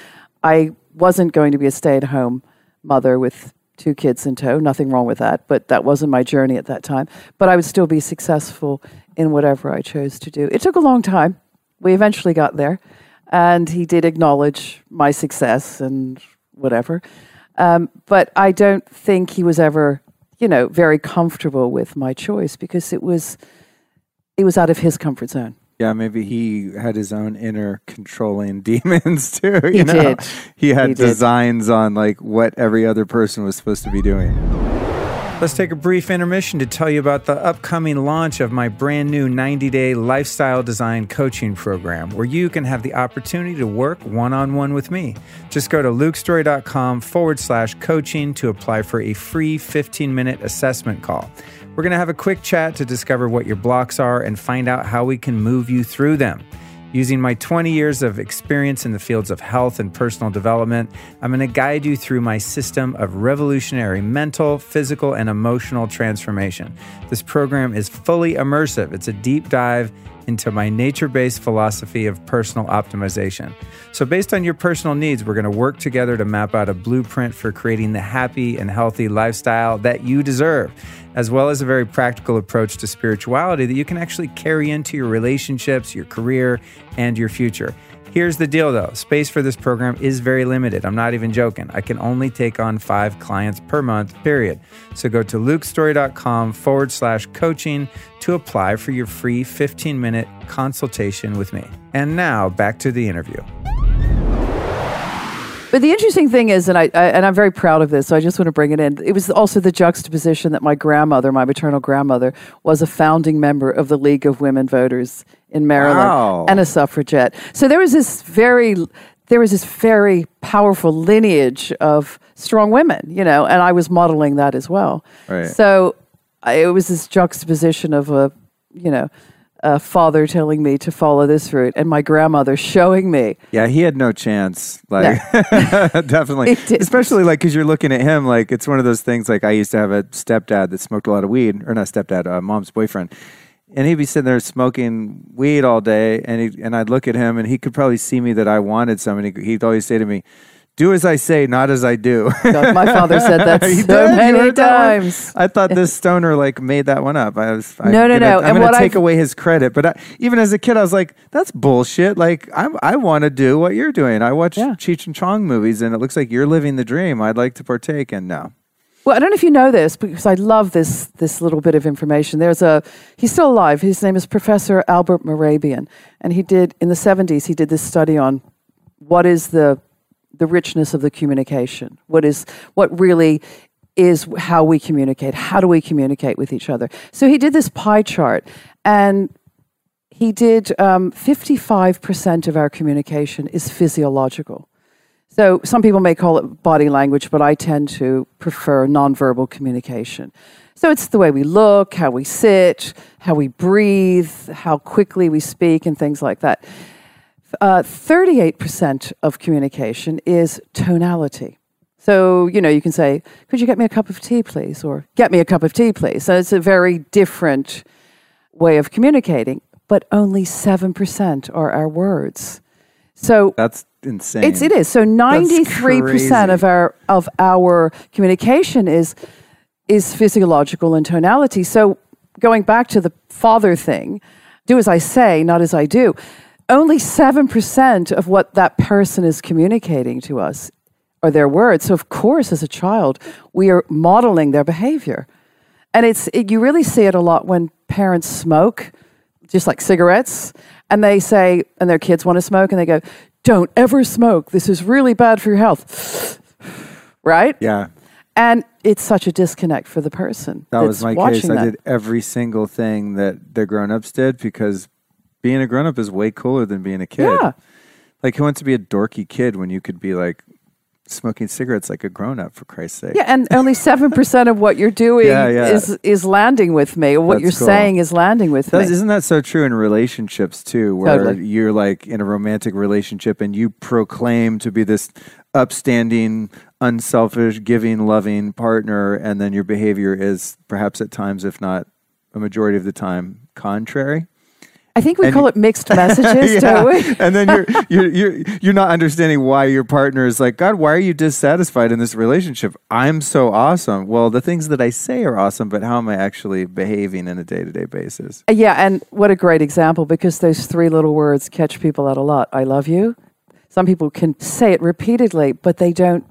I wasn't going to be a stay at home mother with two kids in tow. Nothing wrong with that, but that wasn't my journey at that time. But I would still be successful in whatever I chose to do. It took a long time we eventually got there, and he did acknowledge my success and whatever. Um, but I don't think he was ever, you know, very comfortable with my choice because it was it was out of his comfort zone. Yeah, maybe he had his own inner controlling demons too. You he know? did. He had he designs did. on like what every other person was supposed to be doing. Let's take a brief intermission to tell you about the upcoming launch of my brand new 90 day lifestyle design coaching program, where you can have the opportunity to work one on one with me. Just go to lukestorey.com forward slash coaching to apply for a free 15 minute assessment call. We're going to have a quick chat to discover what your blocks are and find out how we can move you through them. Using my 20 years of experience in the fields of health and personal development, I'm going to guide you through my system of revolutionary mental, physical, and emotional transformation. This program is fully immersive, it's a deep dive into my nature based philosophy of personal optimization. So, based on your personal needs, we're going to work together to map out a blueprint for creating the happy and healthy lifestyle that you deserve, as well as a very practical approach to spirituality that you can actually carry into your relationships, your career, and your future. Here's the deal though space for this program is very limited. I'm not even joking. I can only take on five clients per month, period. So go to lukestorey.com forward slash coaching to apply for your free 15 minute consultation with me. And now back to the interview. But the interesting thing is, and I, I, and I'm very proud of this, so I just want to bring it in. It was also the juxtaposition that my grandmother, my maternal grandmother, was a founding member of the League of Women Voters in Maryland Wow. and a suffragette. So there was this very there was this very powerful lineage of strong women, you know, and I was modeling that as well. Right. So I, it was this juxtaposition of a, you know, a father telling me to follow this route and my grandmother showing me Yeah, he had no chance. Like, definitely. It. Especially like because you're looking at him like it's one of those things. Like I used to have a stepdad that smoked a lot of weed, or not stepdad, uh, mom's boyfriend, and he'd be sitting there smoking weed all day, and he and I'd look at him, and he could probably see me that I wanted some, and he, he'd always say to me. Do as I say, not as I do. My father said that so did? Many heard that one? times. I thought this stoner like made that one up. I was I'm No, no, gonna, no. I'm And gonna take I've- away his credit. But I, even as a kid, I was like, "That's bullshit." Like I'm, I want to do what you're doing. I watch Yeah. Cheech and Chong movies, and it looks like you're living the dream. I'd like to partake, and no. Well, I don't know if you know this because I love this this little bit of information. There's a he's still alive. His name is Professor Albert Mehrabian, and he did in the 70s. He did this study on what is the the richness of the communication. What is what really is how we communicate. How do we communicate with each other? So he did this pie chart, and he did um, 55% of our communication is physiological. So some people may call it body language, but I tend to prefer nonverbal communication. So it's the way we look, how we sit, how we breathe, how quickly we speak, and things like that. Uh, 38% of communication is tonality. So, you know, you can say, could you get me a cup of tea, please? Or get me a cup of tea, please. So it's a very different way of communicating, but only 7% are our words. So That's insane. it's it is. So ninety three percent of our of our communication is is physiological and tonality. So going back to the father thing, do as I say, not as I do. Only seven percent of what that person is communicating to us are their words. So of course, as a child, we are modeling their behavior, and it's it, you really see it a lot when parents smoke, just like cigarettes, and they say, and their kids want to smoke, and they go, "Don't ever smoke. This is really bad for your health." right? Yeah, And it's such a disconnect for the person. that was my case. I that. did every single thing that the grown-ups did because being a grown-up is way cooler than being a kid. Yeah. Like, who wants to be a dorky kid when you could be like smoking cigarettes like a grown-up? For Christ's sake. Yeah, and only seven percent of what you're doing Yeah, yeah. is is landing with me, what That's you're cool. saying is landing with Does, me. isn't that so true in relationships too, where Totally. you're like in a romantic relationship and you proclaim to be this upstanding, unselfish, giving, loving partner, and then your behavior is perhaps at times, if not a majority of the time, contrary? I think we and- call it mixed messages, don't we? and then you're, you're you're you're not understanding why your partner is like, God, why are you dissatisfied in this relationship? I'm so awesome. Well, the things that I say are awesome, but how am I actually behaving in a day to day basis? Uh, Yeah, and what a great example because those three little words catch people out a lot. I love you. Some people can say it repeatedly, but they don't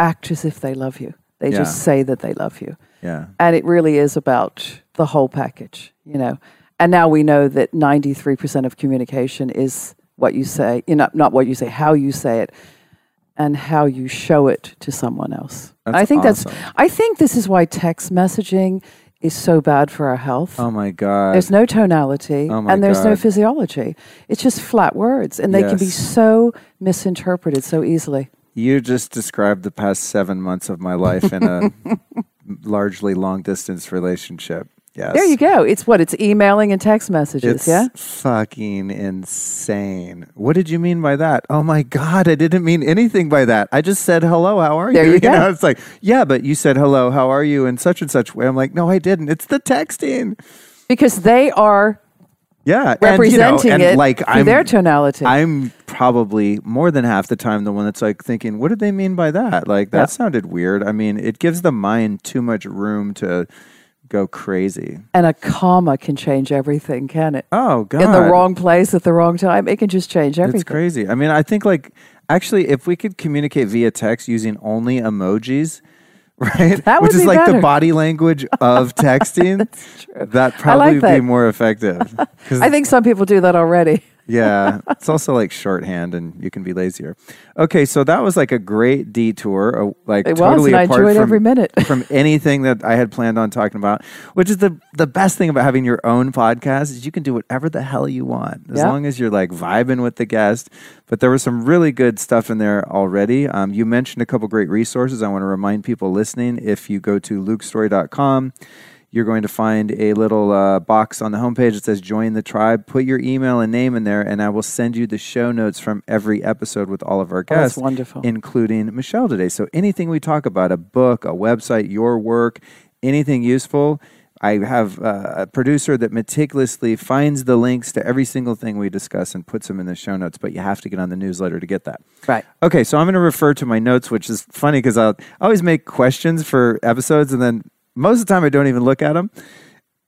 act as if they love you. They Yeah. just say that they love you. Yeah. And it really is about the whole package, you know. And now we know that 93% of communication is what you say, you know, not what you say, how you say it and how you show it to someone else. That's I think awesome. that's I think this is why text messaging is so bad for our health. Oh my God. There's no tonality Oh my and there's no physiology. It's just flat words and they can be so misinterpreted so easily. You just described the past seven months of my life in a largely long distance relationship. Yes. There you go. It's what? It's emailing and text messages, It's yeah? fucking insane. What did you mean by that? Oh my God, I didn't mean anything by that. I just said, hello, how are There you? you go. know, it's like, yeah, but you said, hello, how are you in such and such way. I'm like, no, I didn't. It's the texting. Because they are Yeah, representing and, you know, and it like I'm, their tonality. I'm probably more than half the time the one that's like thinking, what did they mean by that? Like that Yeah. sounded weird. I mean, it gives the mind too much room to go crazy. and a comma can change everything, can it? Oh God, In the wrong place at the wrong time, it can just change everything. It's crazy. I mean, I think like actually, if we could communicate via text using only emojis, right? That would Which is be like the body language of texting. That probably like be that. more effective. I think some people do that already. Yeah, it's also like shorthand, and you can be lazier. Okay, so that was like a great detour, uh, like It was, totally I apart enjoyed from, every minute. from anything that I had planned on talking about. Which is the the best thing about having your own podcast is you can do whatever the hell you want as Yeah. long as you're like vibing with the guest. But there was some really good stuff in there already. Um, you mentioned a couple great resources. I want to remind people listening if you go to lukestorey.com you're going to find a little uh, box on the homepage that says join the tribe put your email and name in there and i will send you the show notes from every episode with all of our Oh, that's guests wonderful. including michele today so anything we talk about a book a website your work anything useful I have uh, a producer that meticulously finds the links to every single thing we discuss and puts them in the show notes, but you have to get on the newsletter to get that. Right. Okay, so I'm going to refer to my notes, which is funny because I always make questions for episodes, and then most of the time I don't even look at them.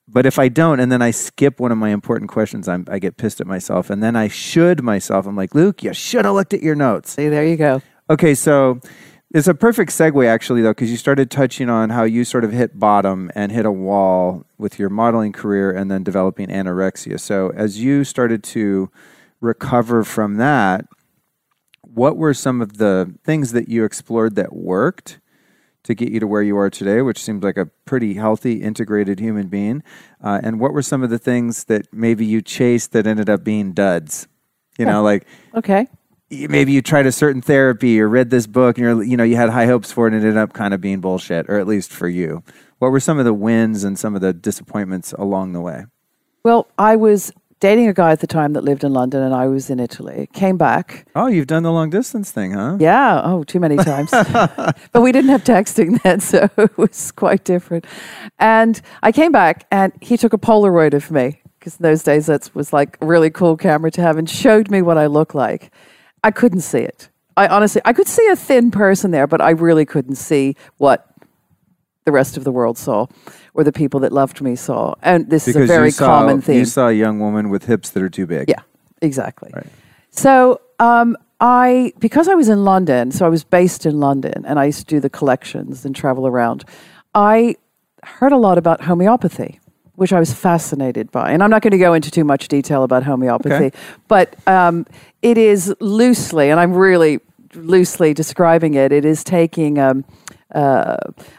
But if I don't, and then I skip one of my important questions, I'm, I get pissed at myself, and then I should myself. I'm like, Luke, you should have looked at your notes. See, there you go. Okay, so it's a perfect segue actually though, because you started touching on how you sort of hit bottom and hit a wall with your modeling career and then developing anorexia. So as you started to recover from that, what were some of the things that you explored that worked to get you to where you are today, which seems like a pretty healthy, integrated human being? Uh, and what were some of the things that maybe you chased that ended up being duds? You know, like Okay. maybe you tried a certain therapy or read this book and you're you know you had high hopes for it and it ended up kind of being bullshit or at least for you what were some of the wins and some of the disappointments along the way Well, I was dating a guy at the time that lived in London and I was in Italy. Came back. oh you've done the long distance thing huh Yeah. Oh, too many times. but we didn't have texting then, so it was quite different. And I came back and he took a Polaroid of me because in those days that was like a really cool camera to have and showed me what I look like. I couldn't see it. I honestly, I could see a thin person there, but I really couldn't see what the rest of the world saw or the people that loved me saw. And this is a very saw, common thing. you saw a young woman with hips that are too big Yeah, exactly. So um, I, because I was in London, so I was based in London, and I used to do the collections and travel around. I heard a lot about homeopathy, which I was fascinated by, and I'm not going to go into too much detail about homeopathy, Okay. but um, it is loosely, and I'm really loosely describing it. It is taking. Um, uh,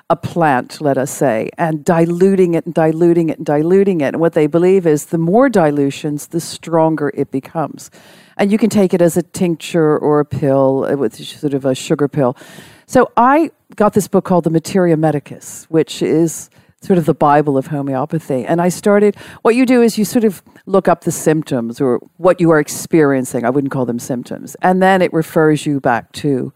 a plant, let us say, and diluting it and diluting it and diluting it. And what they believe is the more dilutions, the stronger it becomes. And you can take it as a tincture or a pill uh, with sort of a sugar pill. So I got this book called The Materia Medica, which is sort of the Bible of homeopathy. And I started, what you do is you sort of look up the symptoms or what you are experiencing. I wouldn't call them symptoms. And then it refers you back to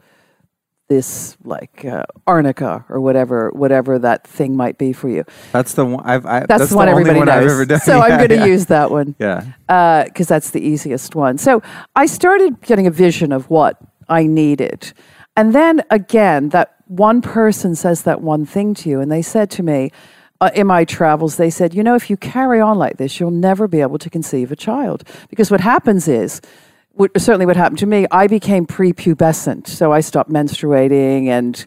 this like uh, arnica or whatever whatever that thing might be for you. that's the one i've I, That's, the one only everybody one knows. i've ever done So I'm going to yeah. use that one yeah because that's the easiest one. So I started getting a vision of what I needed. And then again, that one person says that one thing to you. And they said to me uh, in my travels, they said, you know, if you carry on like this, you'll never be able to conceive a child. Because what happens is, what, certainly what happened to me, I became prepubescent. So I stopped menstruating and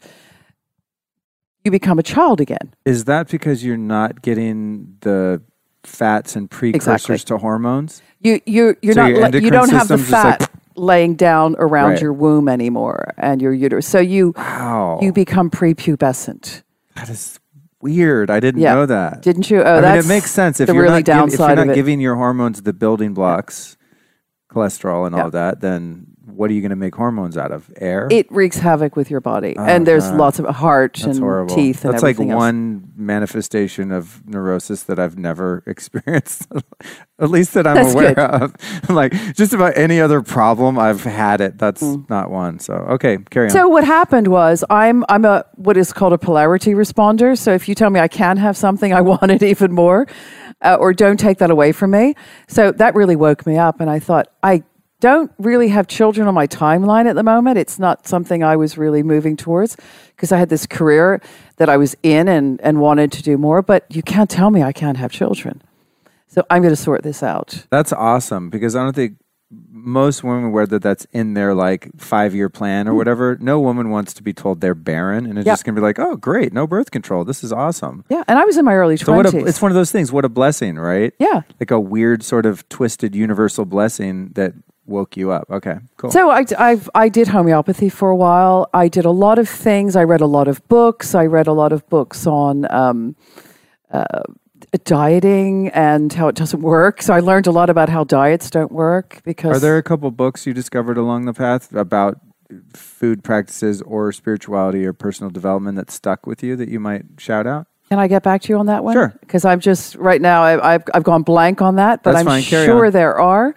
you become a child again. is that because you're not getting the fats and precursors Exactly. to hormones You you you're So not, you don't have the fat like- laying down around Right. your womb anymore and your uterus. So you wow you become prepubescent. that is weird i didn't Yeah. know that Didn't you? Oh, I mean, it makes sense if you're really not if you're not giving your hormones the building blocks, cholesterol and all Yeah. of that. Then what are you going to make hormones out of? Air. it wreaks havoc with your body, Oh, and there's God. lots of heart and horrible. teeth and That's like else. one manifestation of neurosis that I've never experienced, at least that I'm That's aware good. of. like just about any other problem, I've had it. That's not one. So okay, carry on. Mm. So what happened was I'm I'm a what is called a polarity responder. So if you tell me I can have something, I want it even more. Uh, or don't take that away from me. So that really woke me up. And I thought, I don't really have children on my timeline at the moment. It's not something I was really moving towards because I had this career that I was in and, and wanted to do more. But you can't tell me I can't have children. So I'm going to sort this out. That's awesome because I don't think most women, whether that's in their like five year plan or whatever, no woman wants to be told they're barren and it's Yeah. just gonna be like, oh, great, no birth control. This is awesome. Yeah. And I was in my early 20s. So what a, it's one of those things. What a blessing, right? yeah. Like a weird sort of twisted universal blessing that woke you up. Okay, cool. So I, I've, I did homeopathy for a while. I did a lot of things. I read a lot of books. I read a lot of books on um, uh, dieting and how it doesn't work. So I learned a lot about how diets don't work because Are there a couple books you discovered along the path about food practices or spirituality or personal development that stuck with you that you might shout out? Can I get back to you on that one? Sure. Because I'm just right now I, I've I've gone blank on that, but That's I'm fine. Sure there are.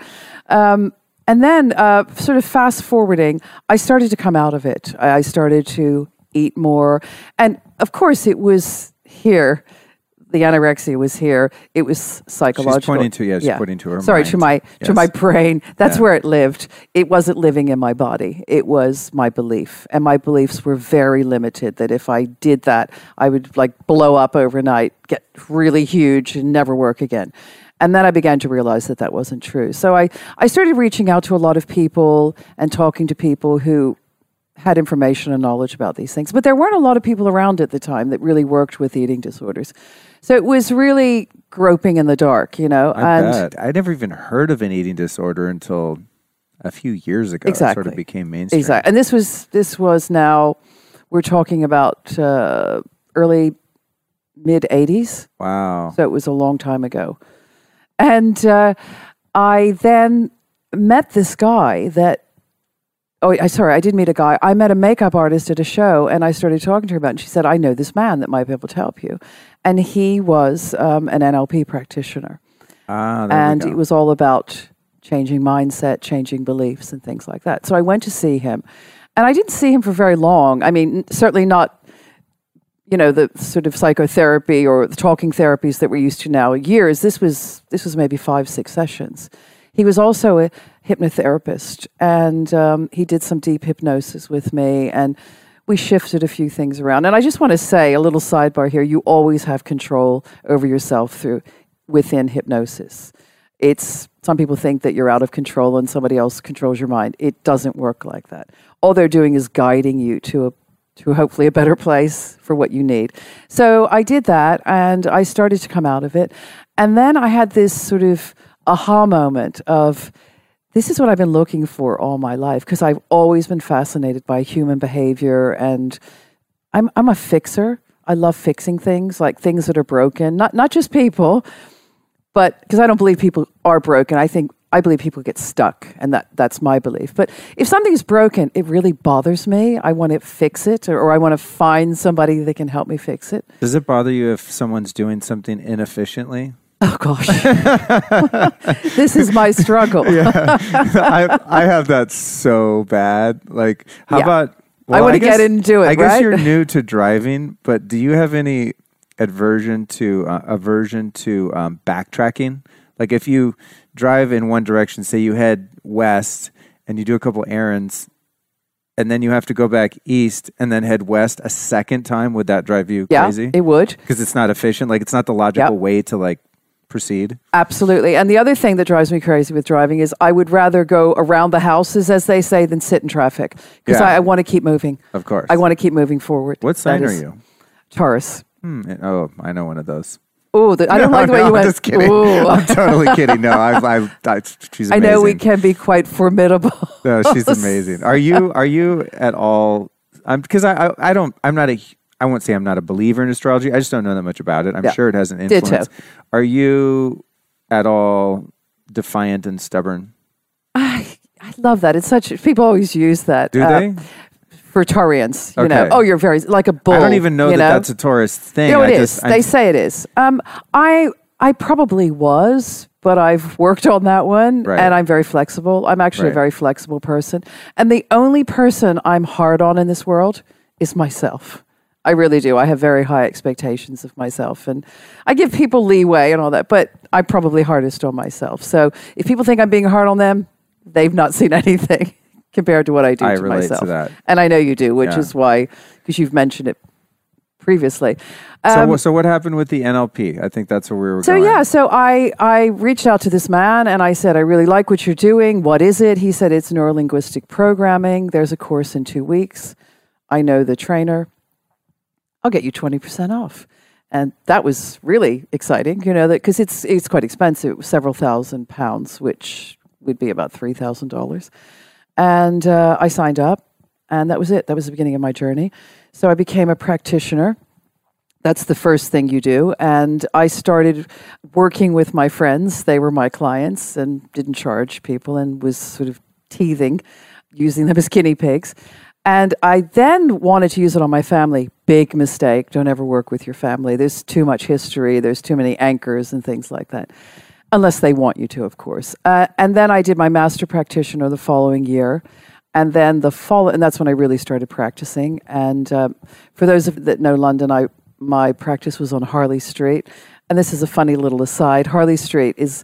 Um, and then, uh, sort of fast forwarding, I started to come out of it. I started to eat more, and of course, it was here. The anorexia was here. It was psychological. pointing to- yeah, she's pointing to her Sorry, to mind. my to my brain. That's Yeah. where it lived. It wasn't living in my body. It was my belief, and my beliefs were very limited. That if I did that, I would like blow up overnight, get really huge, and never work again. And then I began to realize that that wasn't true. So I, I started reaching out to a lot of people and talking to people who had information and knowledge about these things. But there weren't a lot of people around at the time that really worked with eating disorders. So it was really groping in the dark, you know. I and bet. I never even heard of an eating disorder until a few years ago. Exactly. It sort of became mainstream. Exactly. And this was this was now we're talking about uh, early mid 80s. Wow. So it was a long time ago. And uh, I then met this guy that, oh, I sorry, I did meet a guy. I met a makeup artist at a show and I started talking to her about it. And she said, I know this man that might be able to help you. And he was um, an NLP practitioner. Ah, there And it was all about changing mindset, changing beliefs, and things like that. So I went to see him. And I didn't see him for very long. I mean, certainly not you know the sort of psychotherapy or the talking therapies that we're used to now years this was this was maybe five six sessions he was also a hypnotherapist and um, he did some deep hypnosis with me and we shifted a few things around and i just want to say a little sidebar here you always have control over yourself through within hypnosis it's some people think that you're out of control and somebody else controls your mind it doesn't work like that all they're doing is guiding you to a to hopefully a better place for what you need. So I did that and I started to come out of it. And then I had this sort of aha moment of this is what I've been looking for all my life because I've always been fascinated by human behavior and I'm I'm a fixer. I love fixing things, like things that are broken, not not just people, but because I don't believe people are broken. I think I believe people get stuck, and that that's my belief. But if something's broken, it really bothers me. I want to fix it, or, or I want to find somebody that can help me fix it. Does it bother you if someone's doing something inefficiently? Oh gosh, this is my struggle. yeah, I I have that so bad. Like, how Yeah. about? I wanna get into it, I guess right? you're new to driving, but do you have any aversion to uh, aversion to um, backtracking? Like, if you drive in one direction, say you head west, and you do a couple errands, and then you have to go back east and then head west a second time, would that drive you Yeah, crazy? it would Because it's not efficient. Like, it's not the logical Yep. way to like proceed. absolutely. And the other thing that drives me crazy with driving is I would rather go around the houses, as they say, than sit in traffic because Yeah. I, I want to keep moving. Of course. I want to keep moving forward. What sign That are you? Taurus. Hmm. Oh, I know one of those. Oh, I don't No, like the way no, you I'm went. just kidding. "Ooh." I'm totally kidding. No, I, I, I she's I know we can be quite formidable. No, she's amazing. Are you? Are you at all? I'm because I, I, I don't. I'm not a. I won't say I'm not a believer in astrology. I just don't know that much about it. I'm Yeah. sure it has an influence. Ditto. Are you at all defiant and stubborn? I, I love that. It's such people always use that. Do uh, they? for Taurians? You know, oh, you're very like a bull. I don't even know that that's a Taurus thing. You know, I it is. just, they say it is. Um, I I probably was, but I've worked on that one, Right. and I'm very flexible. I'm actually Right. a very flexible person, and the only person I'm hard on in this world is myself. I really do. I have very high expectations of myself, and I give people leeway and all that. But I'm probably hardest on myself. So if people think I'm being hard on them, they've not seen anything compared to what I do I to relate to myself. that. And I know you do, which Yeah. is why because you've mentioned it previously. So, Um, wha- so what happened with the NLP? I think that's where we were so going. yeah, so I I reached out to this man and I said, I really like what you're doing. What is it? He said it's neurolinguistic programming. There's a course in two weeks. I know the trainer. I'll get you twenty percent off. And that was really exciting, you know, because it's it's quite expensive, several thousand pounds, which would be about three thousand dollars. And uh, I signed up, and that was it. That was the beginning of my journey. So I became a practitioner. That's the first thing you do. And I started working with my friends. They were my clients and didn't charge people and was sort of teething, using them as guinea pigs. And I then wanted to use it on my family. Big mistake. Don't ever work with your family. There's too much history, there's too many anchors and things like that. Unless they want you to, of course. Uh, and then I did my master practitioner the following year. And then the follow, and that's when I really started practicing. And um, for those that know London, I my practice was on Harley Street. And this is a funny little aside. Harley Street is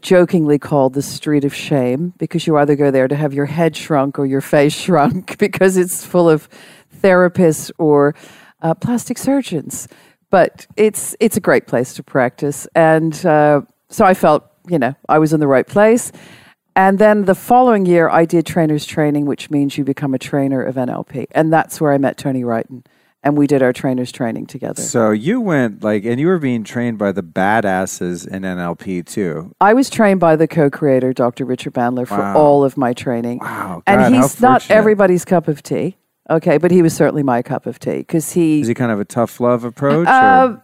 jokingly called the street of shame because you either go there to have your head shrunk or your face shrunk because it's full of therapists or uh, plastic surgeons. But it's it's a great place to practice, and uh, so I felt you know I was in the right place. And then the following year, I did trainers training, which means you become a trainer of NLP, and that's where I met Tony Wrighton, and we did our trainers training together. So you went like, and you were being trained by the badasses in NLP too. I was trained by the co-creator, Dr. Richard Bandler, for Wow. all of my training. Wow, God, and he's not everybody's cup of tea, okay, but he was certainly my cup of tea because he, Is he kind of a tough love approach? uh,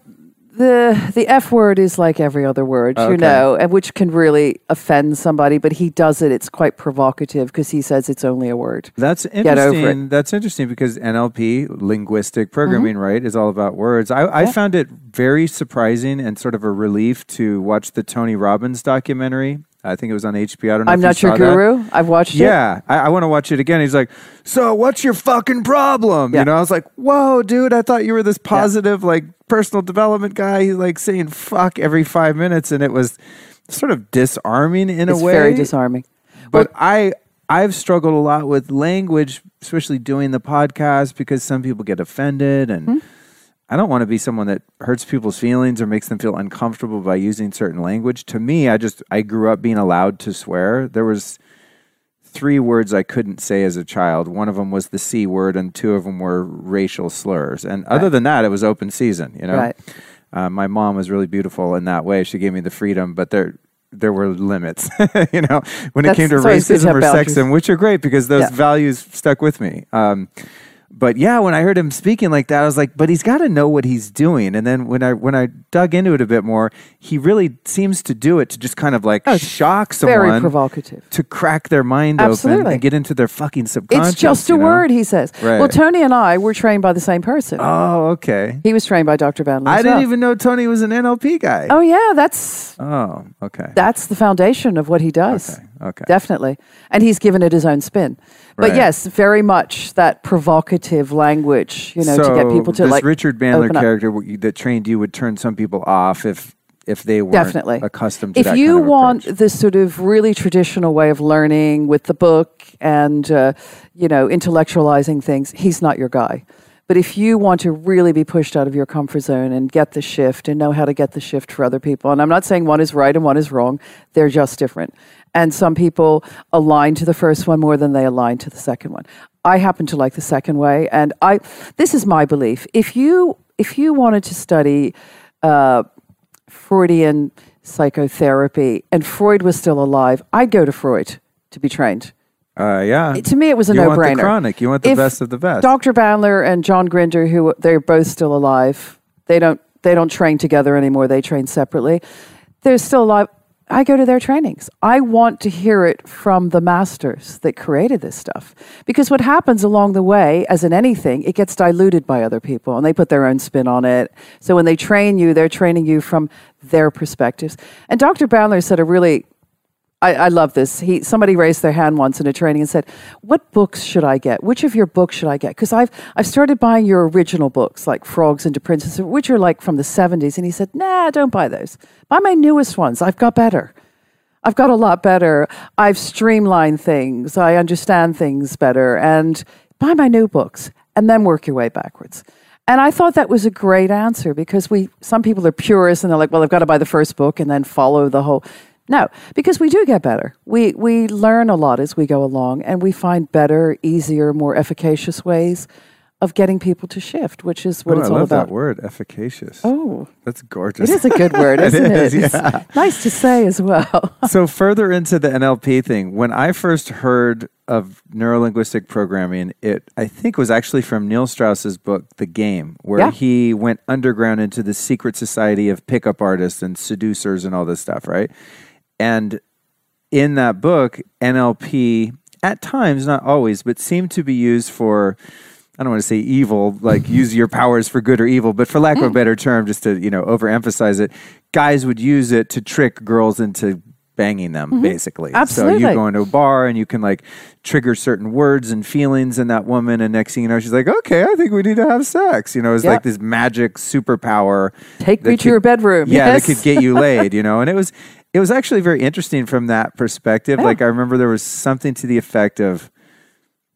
the the F word is like every other word, Okay. you know, and which can really offend somebody. But he does it; it's quite provocative because he says it's only a word. That's Get over it. Mm-hmm. interesting. That's interesting because NLP, linguistic programming, right, is all about words. I, I found it very surprising and sort of a relief to watch the Tony Robbins documentary. I think it was on HBO. I don't know. I'm not your saw that. guru. I've watched it. Yeah, I, I want to watch it again. He's like, "So, what's your fucking problem?" Yeah. You know, I was like, "Whoa, dude! I thought you were this positive, like personal development guy. He's like saying fuck every five minutes, and it was sort of disarming in it's a way. very disarming. But I I've struggled a lot with language, especially doing the podcast because some people get offended and Hmm? I don't want to be someone that hurts people's feelings or makes them feel uncomfortable by using certain language. To me, I just I grew up being allowed to swear. There was three words I couldn't say as a child. One of them was the C word and two of them were racial slurs. And other than that, it was open season, you know. Right. Uh, my mom was really beautiful in that way. She gave me the freedom, but there there were limits, you know, when it came to it's always good to racism or sexism, which are great because those Yeah. values stuck with me. Um, but yeah, when I heard him speaking like that, I was like, but he's got to know what he's doing. And then when I when I dug into it a bit more, he really seems to do it to just kind of like Oh, shock Very someone provocative. to crack their mind open and get into their fucking subconscious. It's just a you know? word, he says. Right. Well, Tony and I were trained by the same person. Oh, okay. he was trained by Dr. Bandler. I didn't well. even know Tony was an NLP guy. Oh yeah, that's Oh, okay. that's the foundation of what he does. Okay, okay. Definitely. And he's given it his own spin. But Right. yes, very much that provocative language, you know, to get people to like this like Richard Bandler character that trained you would turn some people off if if they weren't Definitely. accustomed to if that you kind of want approach. this sort of really traditional way of learning with the book and uh, you know intellectualizing things he's not your guy but if you want to really be pushed out of your comfort zone and get the shift and know how to get the shift for other people and i'm not saying one is right and one is wrong they're just different. And some people align to the first one more than they align to the second one. I happen to like the second way and i this is my belief. If you if you wanted to study uh, Freudian psychotherapy and Freud was still alive, I'd go to Freud to be trained. Uh, yeah, To me, it was a you no want brainer. the chronic, you want the If best of the best. Dr. Bandler and John Grinder, who they're both still alive, they don't they don't train together anymore. They train separately. They're still alive. I go to their trainings. I want to hear it from the masters that created this stuff. Because what happens along the way, as in anything, it gets diluted by other people and they put their own spin on it. So when they train you, they're training you from their perspectives. And Dr. Bandler said a really I, I love this. He somebody raised their hand once in a training and said, "What books should I get? Which of your books should I get?" Because I've I've started buying your original books, like Frogs into Princes, which are like from the '70s. And he said, "Nah, don't buy those. Buy my newest ones. I've got better." I've got a lot better. I've streamlined things. I understand things better. And buy my new books and then work your way backwards. And I thought that was a great answer because we some people are purists and they're like, well, I've got to buy the first book and then follow the whole. No, because we do get better. We we learn a lot as we go along and we find better, easier, more efficacious ways of getting people to shift, which is what Oh, it's I all love about. that word, efficacious. Oh, That's gorgeous. it is a good word, isn't is, it? Yeah. nice to say as well. so further into the NLP thing, when I first heard of neurolinguistic programming, it I think was actually from Neil Strauss's book The Game, where Yeah. he went underground into the secret society of pickup artists and seducers and all this stuff, right? And in that book, NLP at times, not always, but seemed to be used for I don't want to say evil, like use your powers for good or evil, but for lack of a mm. better term, just to, you know, overemphasize it, guys would use it to trick girls into banging them, mm-hmm. basically. Absolutely. So you go into a bar and you can like trigger certain words and feelings in that woman, and next thing you know, she's like, Okay, I think we need to have sex. You know, it's Yeah. like this magic superpower. Take me to your bedroom. Yeah, yes. that could get you laid, you know. And it was it was actually very interesting from that perspective. Yeah. Like I remember there was something to the effect of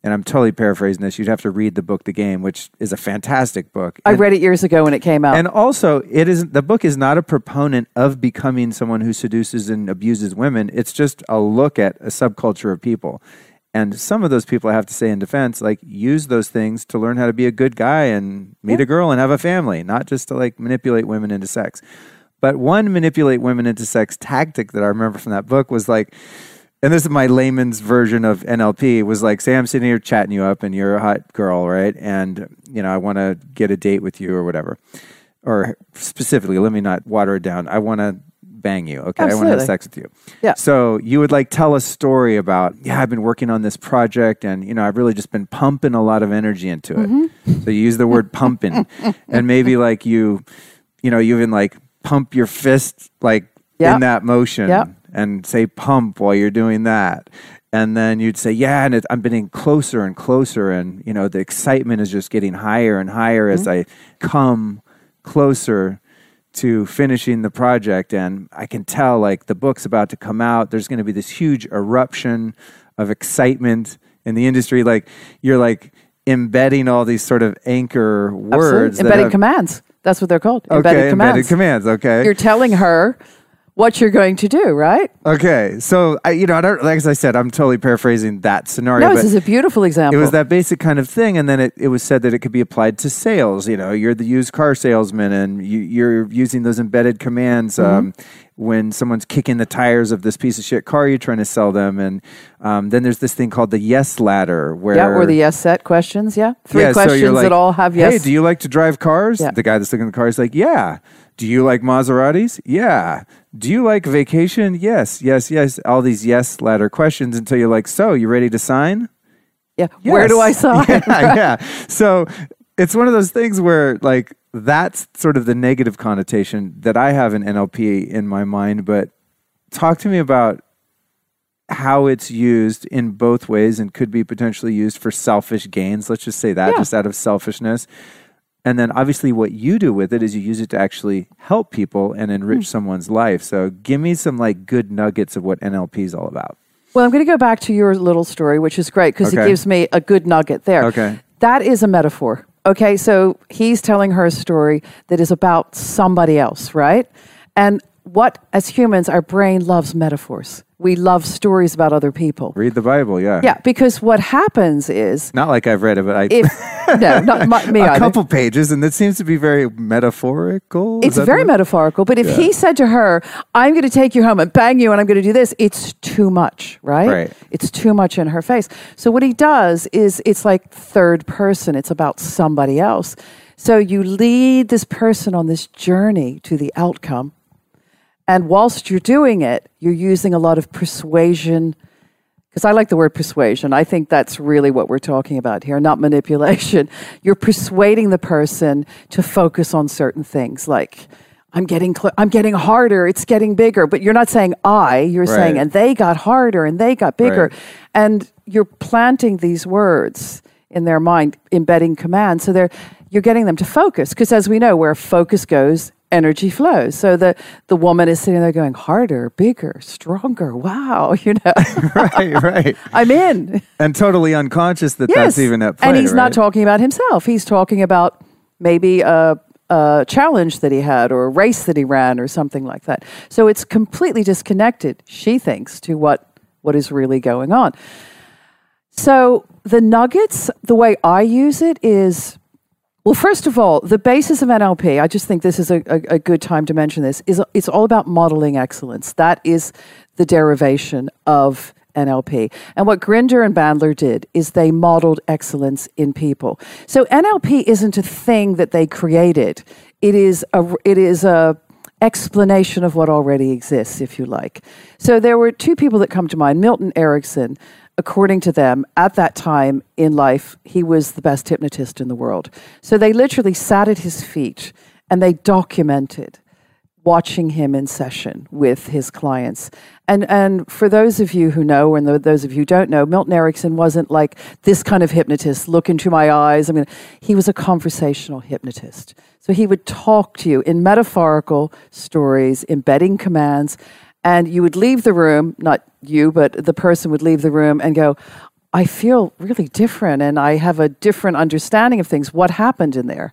and I'm totally paraphrasing this. You'd have to read the book The Game, which is a fantastic book. I And- read it years ago when it came out. and also, it isn't the book is not a proponent of becoming someone who seduces and abuses women. It's just a look at a subculture of people. And some of those people, I have to say in defense, like use those things to learn how to be a good guy and meet a girl and have a family, not just to like manipulate women into sex. But one manipulate women into sex tactic that I remember from that book was like, and this is my layman's version of NLP was like, say I'm sitting here chatting you up and you're a hot girl, right? And, you know, I want to get a date with you or whatever. Or specifically, let me not water it down. I want to bang you. Okay. Absolutely. I want to have sex with you. Yeah. So you would like tell a story about, yeah, I've been working on this project and, you know, I've really just been pumping a lot of energy into it. Mm-hmm. So you use the word pumping and maybe like you, you know, you even like pump your fist like Yeah. in that motion Yeah. And say pump while you're doing that. And then you'd say, yeah, and it, I'm getting closer and closer. And, you know, the excitement is just getting higher and higher as mm-hmm. I come closer to finishing the project. And I can tell like the book's about to come out. There's going to be this huge eruption of excitement in the industry. Like you're like embedding all these sort of anchor words. Embedded have- commands. That's what they're called. Okay, embedded commands. embedded commands. Okay. You're telling her what you're going to do, right? Okay, so I, you know, I don't, like as I said, I'm totally paraphrasing that scenario. No, but this is a beautiful example. it was that basic kind of thing, and then it, it was said that it could be applied to sales. You know, you're the used car salesman, and you, you're using those embedded commands Mm-hmm. um, when someone's kicking the tires of this piece of shit car you're trying to sell them. And um, then there's this thing called the yes ladder, where yeah, or the yes set questions. Yeah, three yeah, questions you're like, that all have yes. Hey, do you like to drive cars? Yeah. The guy that's looking at the car is like, yeah. Do you like Maseratis? Yeah. Do you like vacation? Yes, yes, yes. All these yes ladder questions until you're like, so you ready to sign? yeah. Where do I sign? yeah, yeah. So it's one of those things where like that's sort of the negative connotation that I have in NLP in my mind. But talk to me about how it's used in both ways and could be potentially used for selfish gains. Let's just say that, Yeah. just out of selfishness. And then obviously what you do with it is you use it to actually help people and enrich Hmm. someone's life. So give me some like good nuggets of what NLP is all about. Well, I'm going to go back to your little story, which is great because Okay. it gives me a good nugget there. Okay. That is a metaphor. Okay. So he's telling her a story that is about somebody else, right? And what, as humans, our brain loves metaphors. We love stories about other people. Read the Bible, yeah. Yeah. Because what happens is Not like I've read it, but I if, no, not my, me a either. couple pages, and it seems to be very metaphorical. Is It's very metaphorical, but if he said to her, I'm going to take you home and bang you and I'm going to do this, it's too much, right? Right. It's too much in her face. So what he does is it's like third person, it's about somebody else. So you lead this person on this journey to the outcome. And whilst you're doing it, you're using a lot of persuasion. Because I like the word persuasion. I think that's really what we're talking about here, not manipulation. You're persuading the person to focus on certain things like, I'm getting cl- I'm getting harder. It's getting bigger. But you're not saying I. You're saying and they got harder and they got bigger, Right. and you're planting these words in their mind, embedding commands. So they're you're getting them to focus because, as we know, where focus goes, energy flows. So the the woman is sitting there going harder, bigger, stronger. Wow, you know, right, right. I'm in. And totally unconscious that that's even at play. And he's not talking about himself. He's talking about maybe a, a challenge that he had or a race that he ran or something like that. So it's completely disconnected, she thinks, to what, what is really going on. So the nuggets, the way I use it is well, first of all, the basis of NLP, I just think this is a, a, a good time to mention this, is it's all about modeling excellence. That is the derivation of NLP. And what Grinder and Bandler did is they modeled excellence in people. So NLP isn't a thing that they created. It is a it is a explanation of what already exists, if you like. So there were two people that come to mind, Milton Erickson, according to them, at that time in life, he was the best hypnotist in the world. So they literally sat at his feet and they documented watching him in session with his clients. And and for those of you who know, and th- those of you who don't know, Milton Erickson wasn't like this kind of hypnotist. Look into my eyes. I mean, he was a conversational hypnotist. So he would talk to you in metaphorical stories, embedding commands, and you would leave the room. Not you, but the person would leave the room and go. I feel really different, and I have a different understanding of things. What happened in there?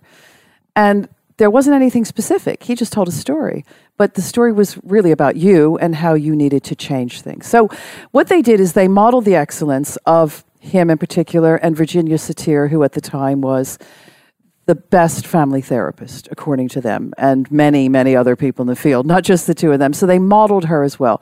And there wasn't anything specific. He just told a story. But the story was really about you and how you needed to change things. So, what they did is they modeled the excellence of him in particular and Virginia Satir, who at the time was the best family therapist, according to them, and many, many other people in the field, not just the two of them. So, they modeled her as well.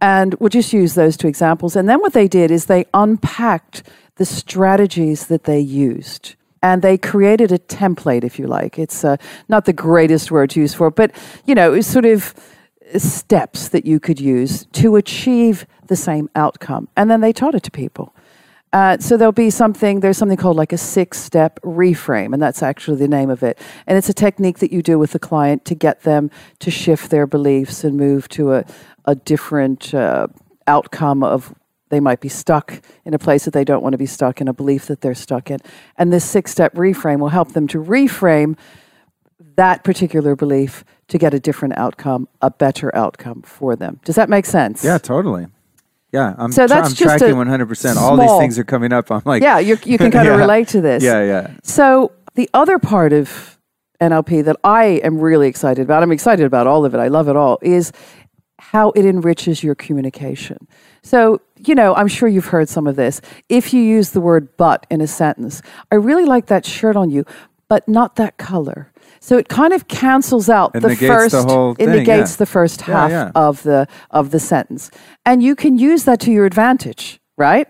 And we'll just use those two examples. And then what they did is they unpacked the strategies that they used and they created a template, if you like. It's uh, not the greatest word to use for it, but you know, sort of steps that you could use to achieve the same outcome. And then they taught it to people. Uh, so there'll be something, there's something called like a six step reframe, and that's actually the name of it. And it's a technique that you do with the client to get them to shift their beliefs and move to a, a different uh, outcome of they might be stuck in a place that they don't want to be stuck in, a belief that they're stuck in. And this six step reframe will help them to reframe that particular belief to get a different outcome, a better outcome for them. Does that make sense? Yeah, totally. Yeah, I'm, So tra- that's I'm just tracking 100%. All these things are coming up. I'm like, Yeah, you you can kind of Yeah. relate to this. yeah, yeah. So the other part of NLP that I am really excited about, I'm excited about all of it. I love it all. Is how it enriches your communication. So, you know, I'm sure you've heard some of this. If you use the word but in a sentence, I really like that shirt on you, but not that color. So it kind of cancels out It the first the whole it negates yeah. the first Yeah, half yeah. of the of the sentence. And you can use that to your advantage, right?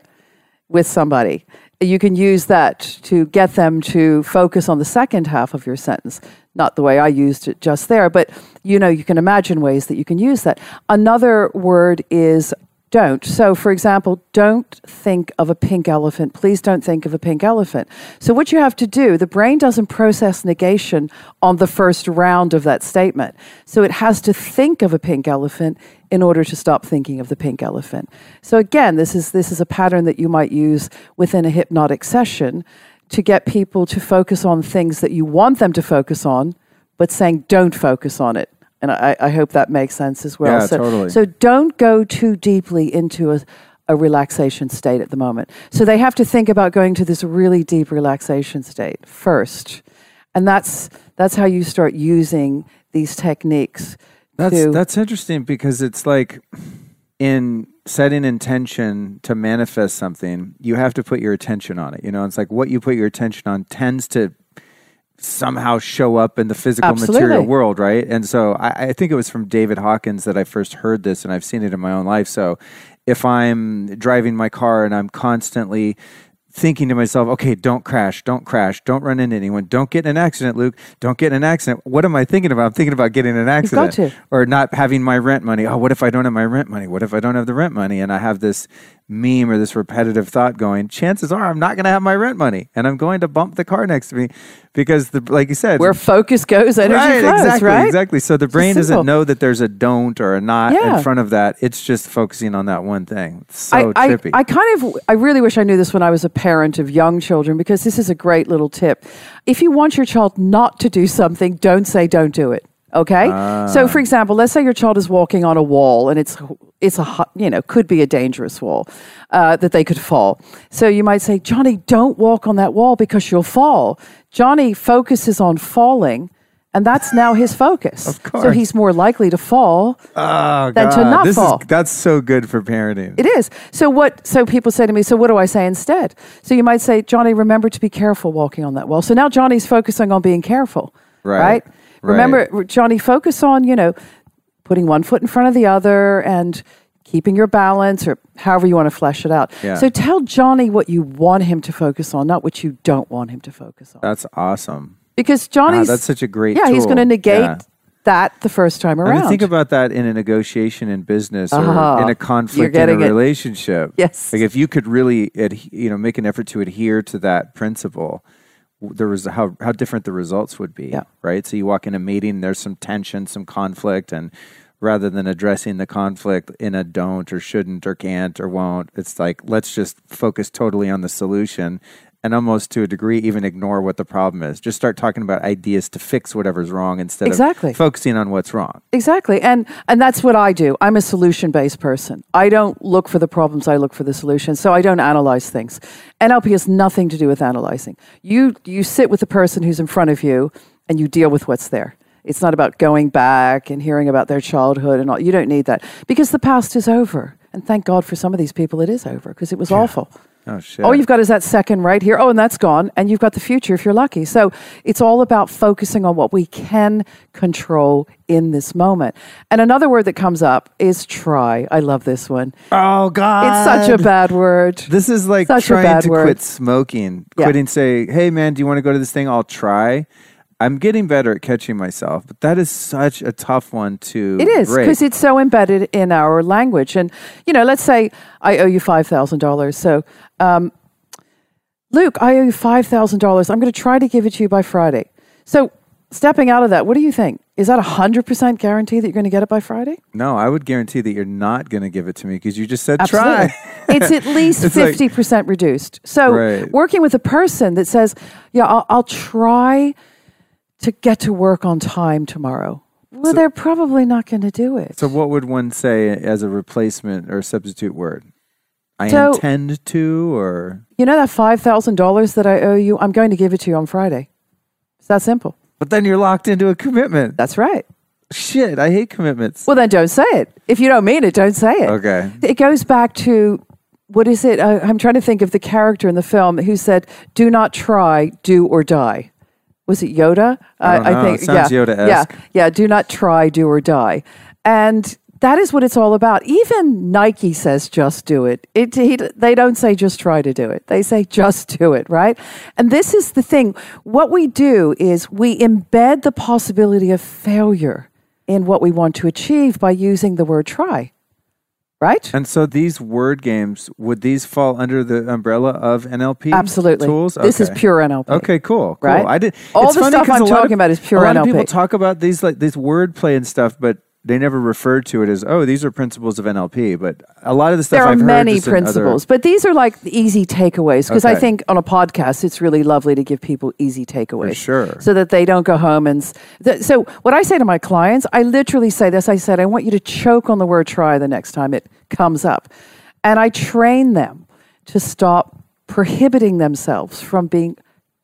With somebody. You can use that to get them to focus on the second half of your sentence. Not the way I used it just there, but you know, you can imagine ways that you can use that. Another word is don't. So, for example, don't think of a pink elephant. Please don't think of a pink elephant. So, what you have to do, the brain doesn't process negation on the first round of that statement. So, it has to think of a pink elephant in order to stop thinking of the pink elephant. So, again, this is, this is a pattern that you might use within a hypnotic session to get people to focus on things that you want them to focus on, but saying don't focus on it. And I, I hope that makes sense as well. Yeah, so, totally. so don't go too deeply into a, a relaxation state at the moment. So they have to think about going to this really deep relaxation state first. And that's, that's how you start using these techniques. That's to, that's interesting because it's like in setting intention to manifest something, you have to put your attention on it. You know, it's like what you put your attention on tends to somehow show up in the physical Absolutely. material world, right? And so I, I think it was from David Hawkins that I first heard this, and I've seen it in my own life. So if I'm driving my car and I'm constantly thinking to myself, okay, don't crash, don't crash, don't run into anyone, don't get in an accident, Luke, don't get in an accident. What am I thinking about? I'm thinking about getting in an accident or not having my rent money. Oh, what if I don't have my rent money? What if I don't have the rent money? And I have this meme or this repetitive thought going, chances are I'm not going to have my rent money and I'm going to bump the car next to me because the like you said, Where focus goes, energy right, flows, exactly, right? exactly. So the brain doesn't know that there's a don't or a not Yeah. in front of that. It's just focusing on that one thing. It's so I, I, trippy. I kind of, I really wish I knew this when I was a parent of young children because this is a great little tip. If you want your child not to do something, don't say don't do it. Okay. So, for example, let's say your child is walking on a wall and it's it's a you know could be a dangerous wall uh, that they could fall. So you might say, Johnny, don't walk on that wall because you'll fall. Johnny focuses on falling. And that's now his focus. Of course. So he's more likely to fall oh, than to not this fall. Is, that's so good for parenting. it is. So what so people say to me, so what do I say instead? So you might say, Johnny, remember to be careful walking on that wall. So now Johnny's focusing on being careful. Right. Right? Right. Remember, Johnny, focus on, you know, putting one foot in front of the other and keeping your balance or however you want to flesh it out. Yeah. So tell Johnny what you want him to focus on, not what you don't want him to focus on. That's awesome. Because Johnny's that's such a great Yeah, he's going to negate Yeah. that the first time I around. mean, think about that in a negotiation in business or Ah, in a conflict in a getting it. relationship. Yes. Like if you could really, you know, make an effort to adhere to that principle, there was how how different the results would be. Yeah. Right. So you walk in a meeting, there's some tension, some conflict, and rather than addressing the conflict in a don't or shouldn't or can't or won't, it's like let's just focus totally on the solution. And almost to a degree, even ignore what the problem is. Just start talking about ideas to fix whatever's wrong instead Exactly. of focusing on what's wrong. Exactly. And and that's what I do. I'm a solution-based person. I don't look for the problems, I look for the solutions. So I don't analyze things. NLP has nothing to do with analyzing. You you sit with the person who's in front of you and you deal with what's there. It's not about going back and hearing about their childhood and all. You don't need that because the past is over. And thank God for some of these people it is over because it was awful. Oh shit! All you've got is that second right here. Oh, and that's gone. And you've got the future if you're lucky. So it's all about focusing on what we can control in this moment. And another word that comes up is try. I love this one. oh god, It's such a bad word. This is like Such a trying bad to word. quit smoking. Yeah. Quitting, say, "Hey man, do you want to go to this thing? I'll try." I'm getting better at catching myself, but that is such a tough one to. It is because it's so embedded in our language. And, you know, let's say I owe you $5,000. So, um, Luke, I owe you $5,000. I'm going to try to give it to you by Friday. So, stepping out of that, what do you think? Is that a 100% guarantee that you're going to get it by Friday? no, I would guarantee that you're not going to give it to me because you just said Absolutely. try. it's at least It's 50% reduced. So, Right. working with a person that says, Yeah, I'll, I'll try to get to work on time tomorrow. Well, they're probably not going to do it. so, what would one say as a replacement or substitute word? I So- intend to, or you know that $5,000 that I owe you? I'm going to give it to you on Friday. It's that simple. but then you're locked into a commitment. That's right. Shit, I hate commitments. Well, then don't say it. If you don't mean it, don't say it. Okay. It goes back to what is it? Uh, I'm trying to think of the character in the film who said, "Do not try, do or die." Was it Yoda? I don't know. It sounds yeah, Yoda-esque. Yeah, yeah. Do not try, do or die, and that is what it's all about. Even Nike says, "Just do it." It he, they don't say just try to do it. They say just do it, right? And this is the thing. What we do is we embed the possibility of failure in what we want to achieve by using the word try. Right? And so these word games would these fall under the umbrella of NLP Absolutely. tools? This is pure NLP. Okay, cool, cool. Right? I did. All it's the funny stuff I'm talking of- about is pure A lot of people talk about these like these wordplay and stuff, but they never referred to it as oh these are principles of NLP. But a lot of the stuff There are I've many in other- principles, but these are like easy takeaways because I think on a podcast it's really lovely to give people easy takeaways, For sure. so that they don't go home and. th- so what I say to my clients, I literally say this. I said, I want you to choke on the word "try" the next time it comes up, and I train them to stop prohibiting themselves from being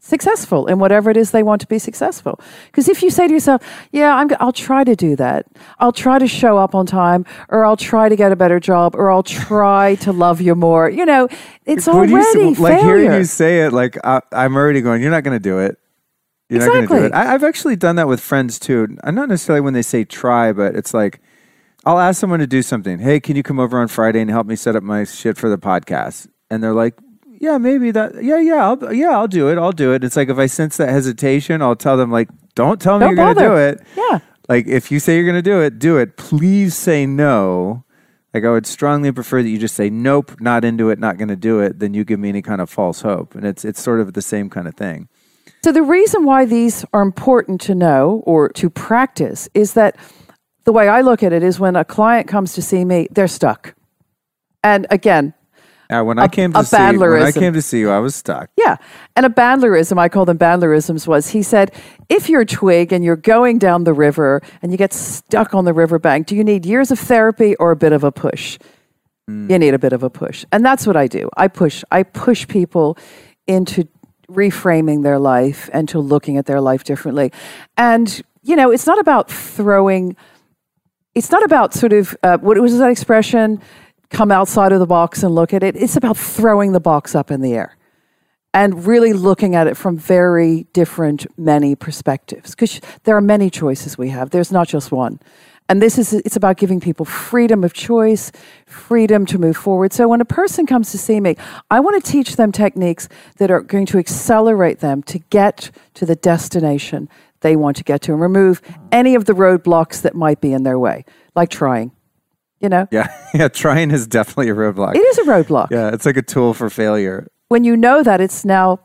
successful in whatever it is they want to be successful. Because if you say to yourself, "Yeah, I'm, I'll try to do that. I'll try to show up on time, or I'll try to get a better job, or I'll try to love you more," you know, it's When you already like failure. hearing you say it, like I, I'm already going. You're not going to do it. You're not going to do Exactly. it. I, I've actually done that with friends too. And not necessarily when they say try, but it's like I'll ask someone to do something. Hey, can you come over on Friday and help me set up my shit for the podcast? And they're like, Yeah, maybe that. Yeah, yeah, I'll, yeah, I'll do it. I'll do it. It's like if I sense that hesitation, I'll tell them like, Don't tell me Don't you're going to do it. Yeah. Like if you say you're going to do it, do it. Please say no. Like I would strongly prefer that you just say nope, not into it, not going to do it, than you give me any kind of false hope. And it's it's sort of the same kind of thing. So the reason why these are important to know or to practice is that the way I look at it is when a client comes to see me, they're stuck. And again, uh, when I A- came a to see when I came to see you, I was stuck. Yeah. And a bandlerism, I call them bandlerisms, was he said, if you're a twig and you're going down the river and you get stuck on the riverbank, do you need years of therapy or a bit of a push? You need a bit of a push. And that's what I do. I push. I push people into reframing their life and to looking at their life differently. And, you know, it's not about throwing it's not about sort of uh, what was that expression come outside of the box and look at it. It's about throwing the box up in the air and really looking at it from very different many perspectives. Because there are many choices we have. There's not just one. And this is it's about giving people freedom of choice freedom to move forward. So when a person comes to see me i want to teach them techniques that are going to accelerate them to get to the destination they want to get to and remove any of the roadblocks that might be in their way like trying you know Yeah, yeah. Trying is definitely a roadblock. it is a roadblock Yeah, it's like a tool for failure. when you know that it's now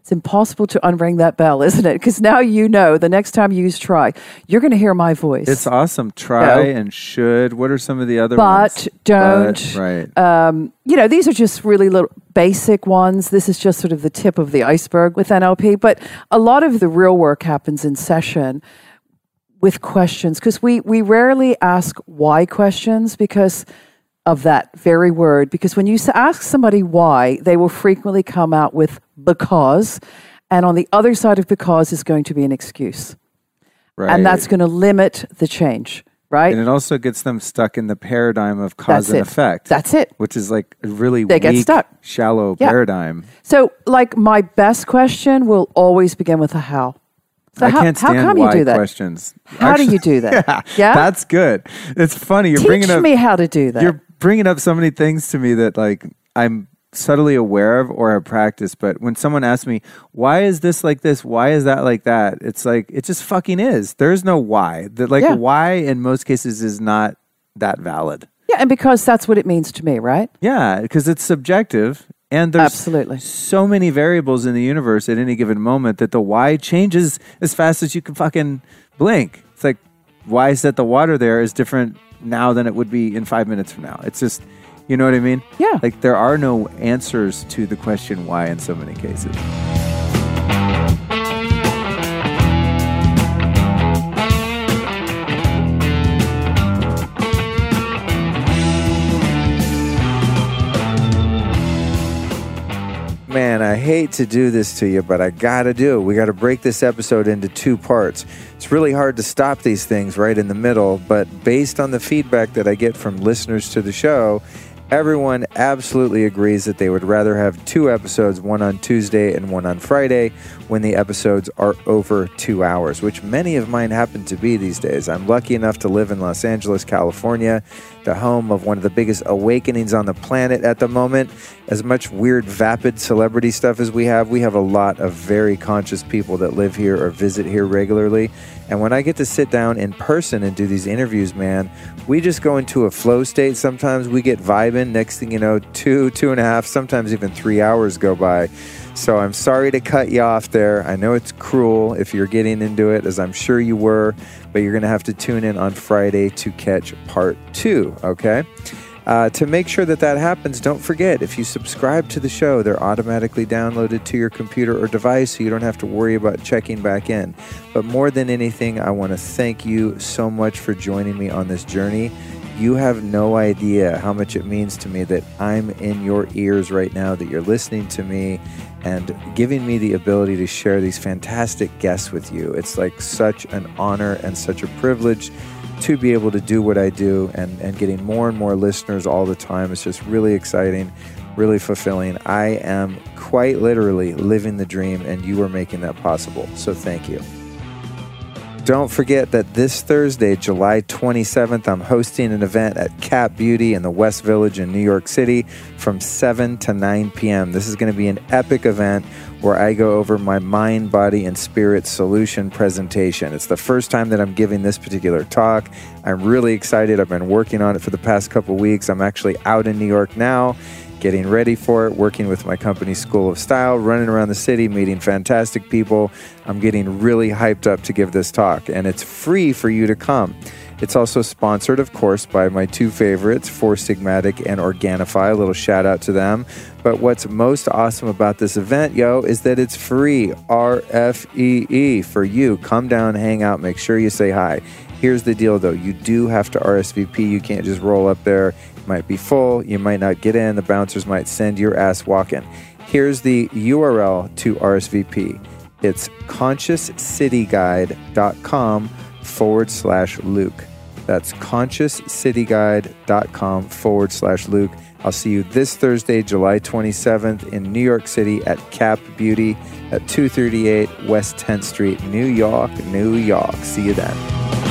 it's impossible to unring that bell isn't it because now you know the next time you use try you're going to hear my voice It's awesome. Try No. and should. What are some of the other But ones? don't. right. Um, you know these are just really little basic ones this is just sort of the tip of the iceberg with nlp but a lot of the real work happens in session with questions because we we rarely ask why questions because of that very word because when you ask somebody why they will frequently come out with because and on the other side of because is going to be an excuse right. and that's going to limit the change right and it also gets them stuck in the paradigm of cause That's and it. effect. That's it. Which is like a really They get stuck. shallow Yeah. paradigm. So, like, my best question will always begin with a how. So, I how, can't how come why you do that? questions. How do you do that? Yeah, Yeah? that's good. It's funny. You're Teach bringing up me how to do that. you're bringing up so many things to me that like I'm subtly aware of or have practiced. But when someone asks me, why is this like this? Why is that like that? It's like, it just fucking is. There's no why. That like Yeah. why in most cases is not that valid. yeah, and because that's what it means to me, right? Yeah, because it's subjective. And there's Absolutely. so many variables in the universe at any given moment that the why changes as fast as you can fucking blink. It's like why is that the water there is different now than it would be in five minutes from now. It's just, you know what I mean? Yeah. Like there are no answers to the question why in so many cases. Man, I hate to do this to you, but I gotta do. We gotta break this episode into two parts. It's really hard to stop these things right in the middle, but based on the feedback that I get from listeners to the show, everyone absolutely agrees that they would rather have two episodes, one on Tuesday and one on Friday, when the episodes are over two hours, which many of mine happen to be these days. I'm lucky enough to live in Los Angeles, California, the home of one of the biggest awakenings on the planet at the moment. As much weird, vapid celebrity stuff as we have, we have a lot of very conscious people that live here or visit here regularly. And when I get to sit down in person and do these interviews, man, we just go into a flow state. Sometimes we get vibing. Next thing you know, two, two and a half, sometimes even three hours go by. So I'm sorry to cut you off there. I know it's cruel if you're getting into it, as I'm sure you were, but you're going to have to tune in on Friday to catch part two, okay? Uh, to make sure that that happens, don't forget if you subscribe to the show, they're automatically downloaded to your computer or device so you don't have to worry about checking back in. But more than anything, I want to thank you so much for joining me on this journey. You have no idea how much it means to me that I'm in your ears right now, that you're listening to me and giving me the ability to share these fantastic guests with you. It's like such an honor and such a privilege to be able to do what I do and, and getting more and more listeners all the time. It's just really exciting, really fulfilling. I am quite literally living the dream, and you are making that possible. So thank you. Don't forget that this Thursday, July 27th, I'm hosting an event at Cap Beauty in the West Village in New York City from 7 to 9 p.m. This is going to be an epic event where I go over my mind, body, and spirit solution presentation. It's the first time that I'm giving this particular talk. I'm really excited. I've been working on it for the past couple weeks. I'm actually out in New York now getting ready for it, working with my company School of Style, running around the city, meeting fantastic people. I'm getting really hyped up to give this talk, and it's free for you to come. It's also sponsored, of course, by my two favorites, Four Sigmatic and Organifi. A little shout out to them. But what's most awesome about this event, yo, is that it's free. R F E E for you. Come down, hang out, make sure you say hi. Here's the deal though you do have to RSVP. You can't just roll up there might be full, you might not get in, the bouncers might send your ass walking. Here's the URL to RSVP it's consciouscityguide.com forward slash Luke. That's consciouscityguide.com forward slash Luke. I'll see you this Thursday, July 27th in New York City at Cap Beauty at 238 West 10th Street, New York, New York. See you then.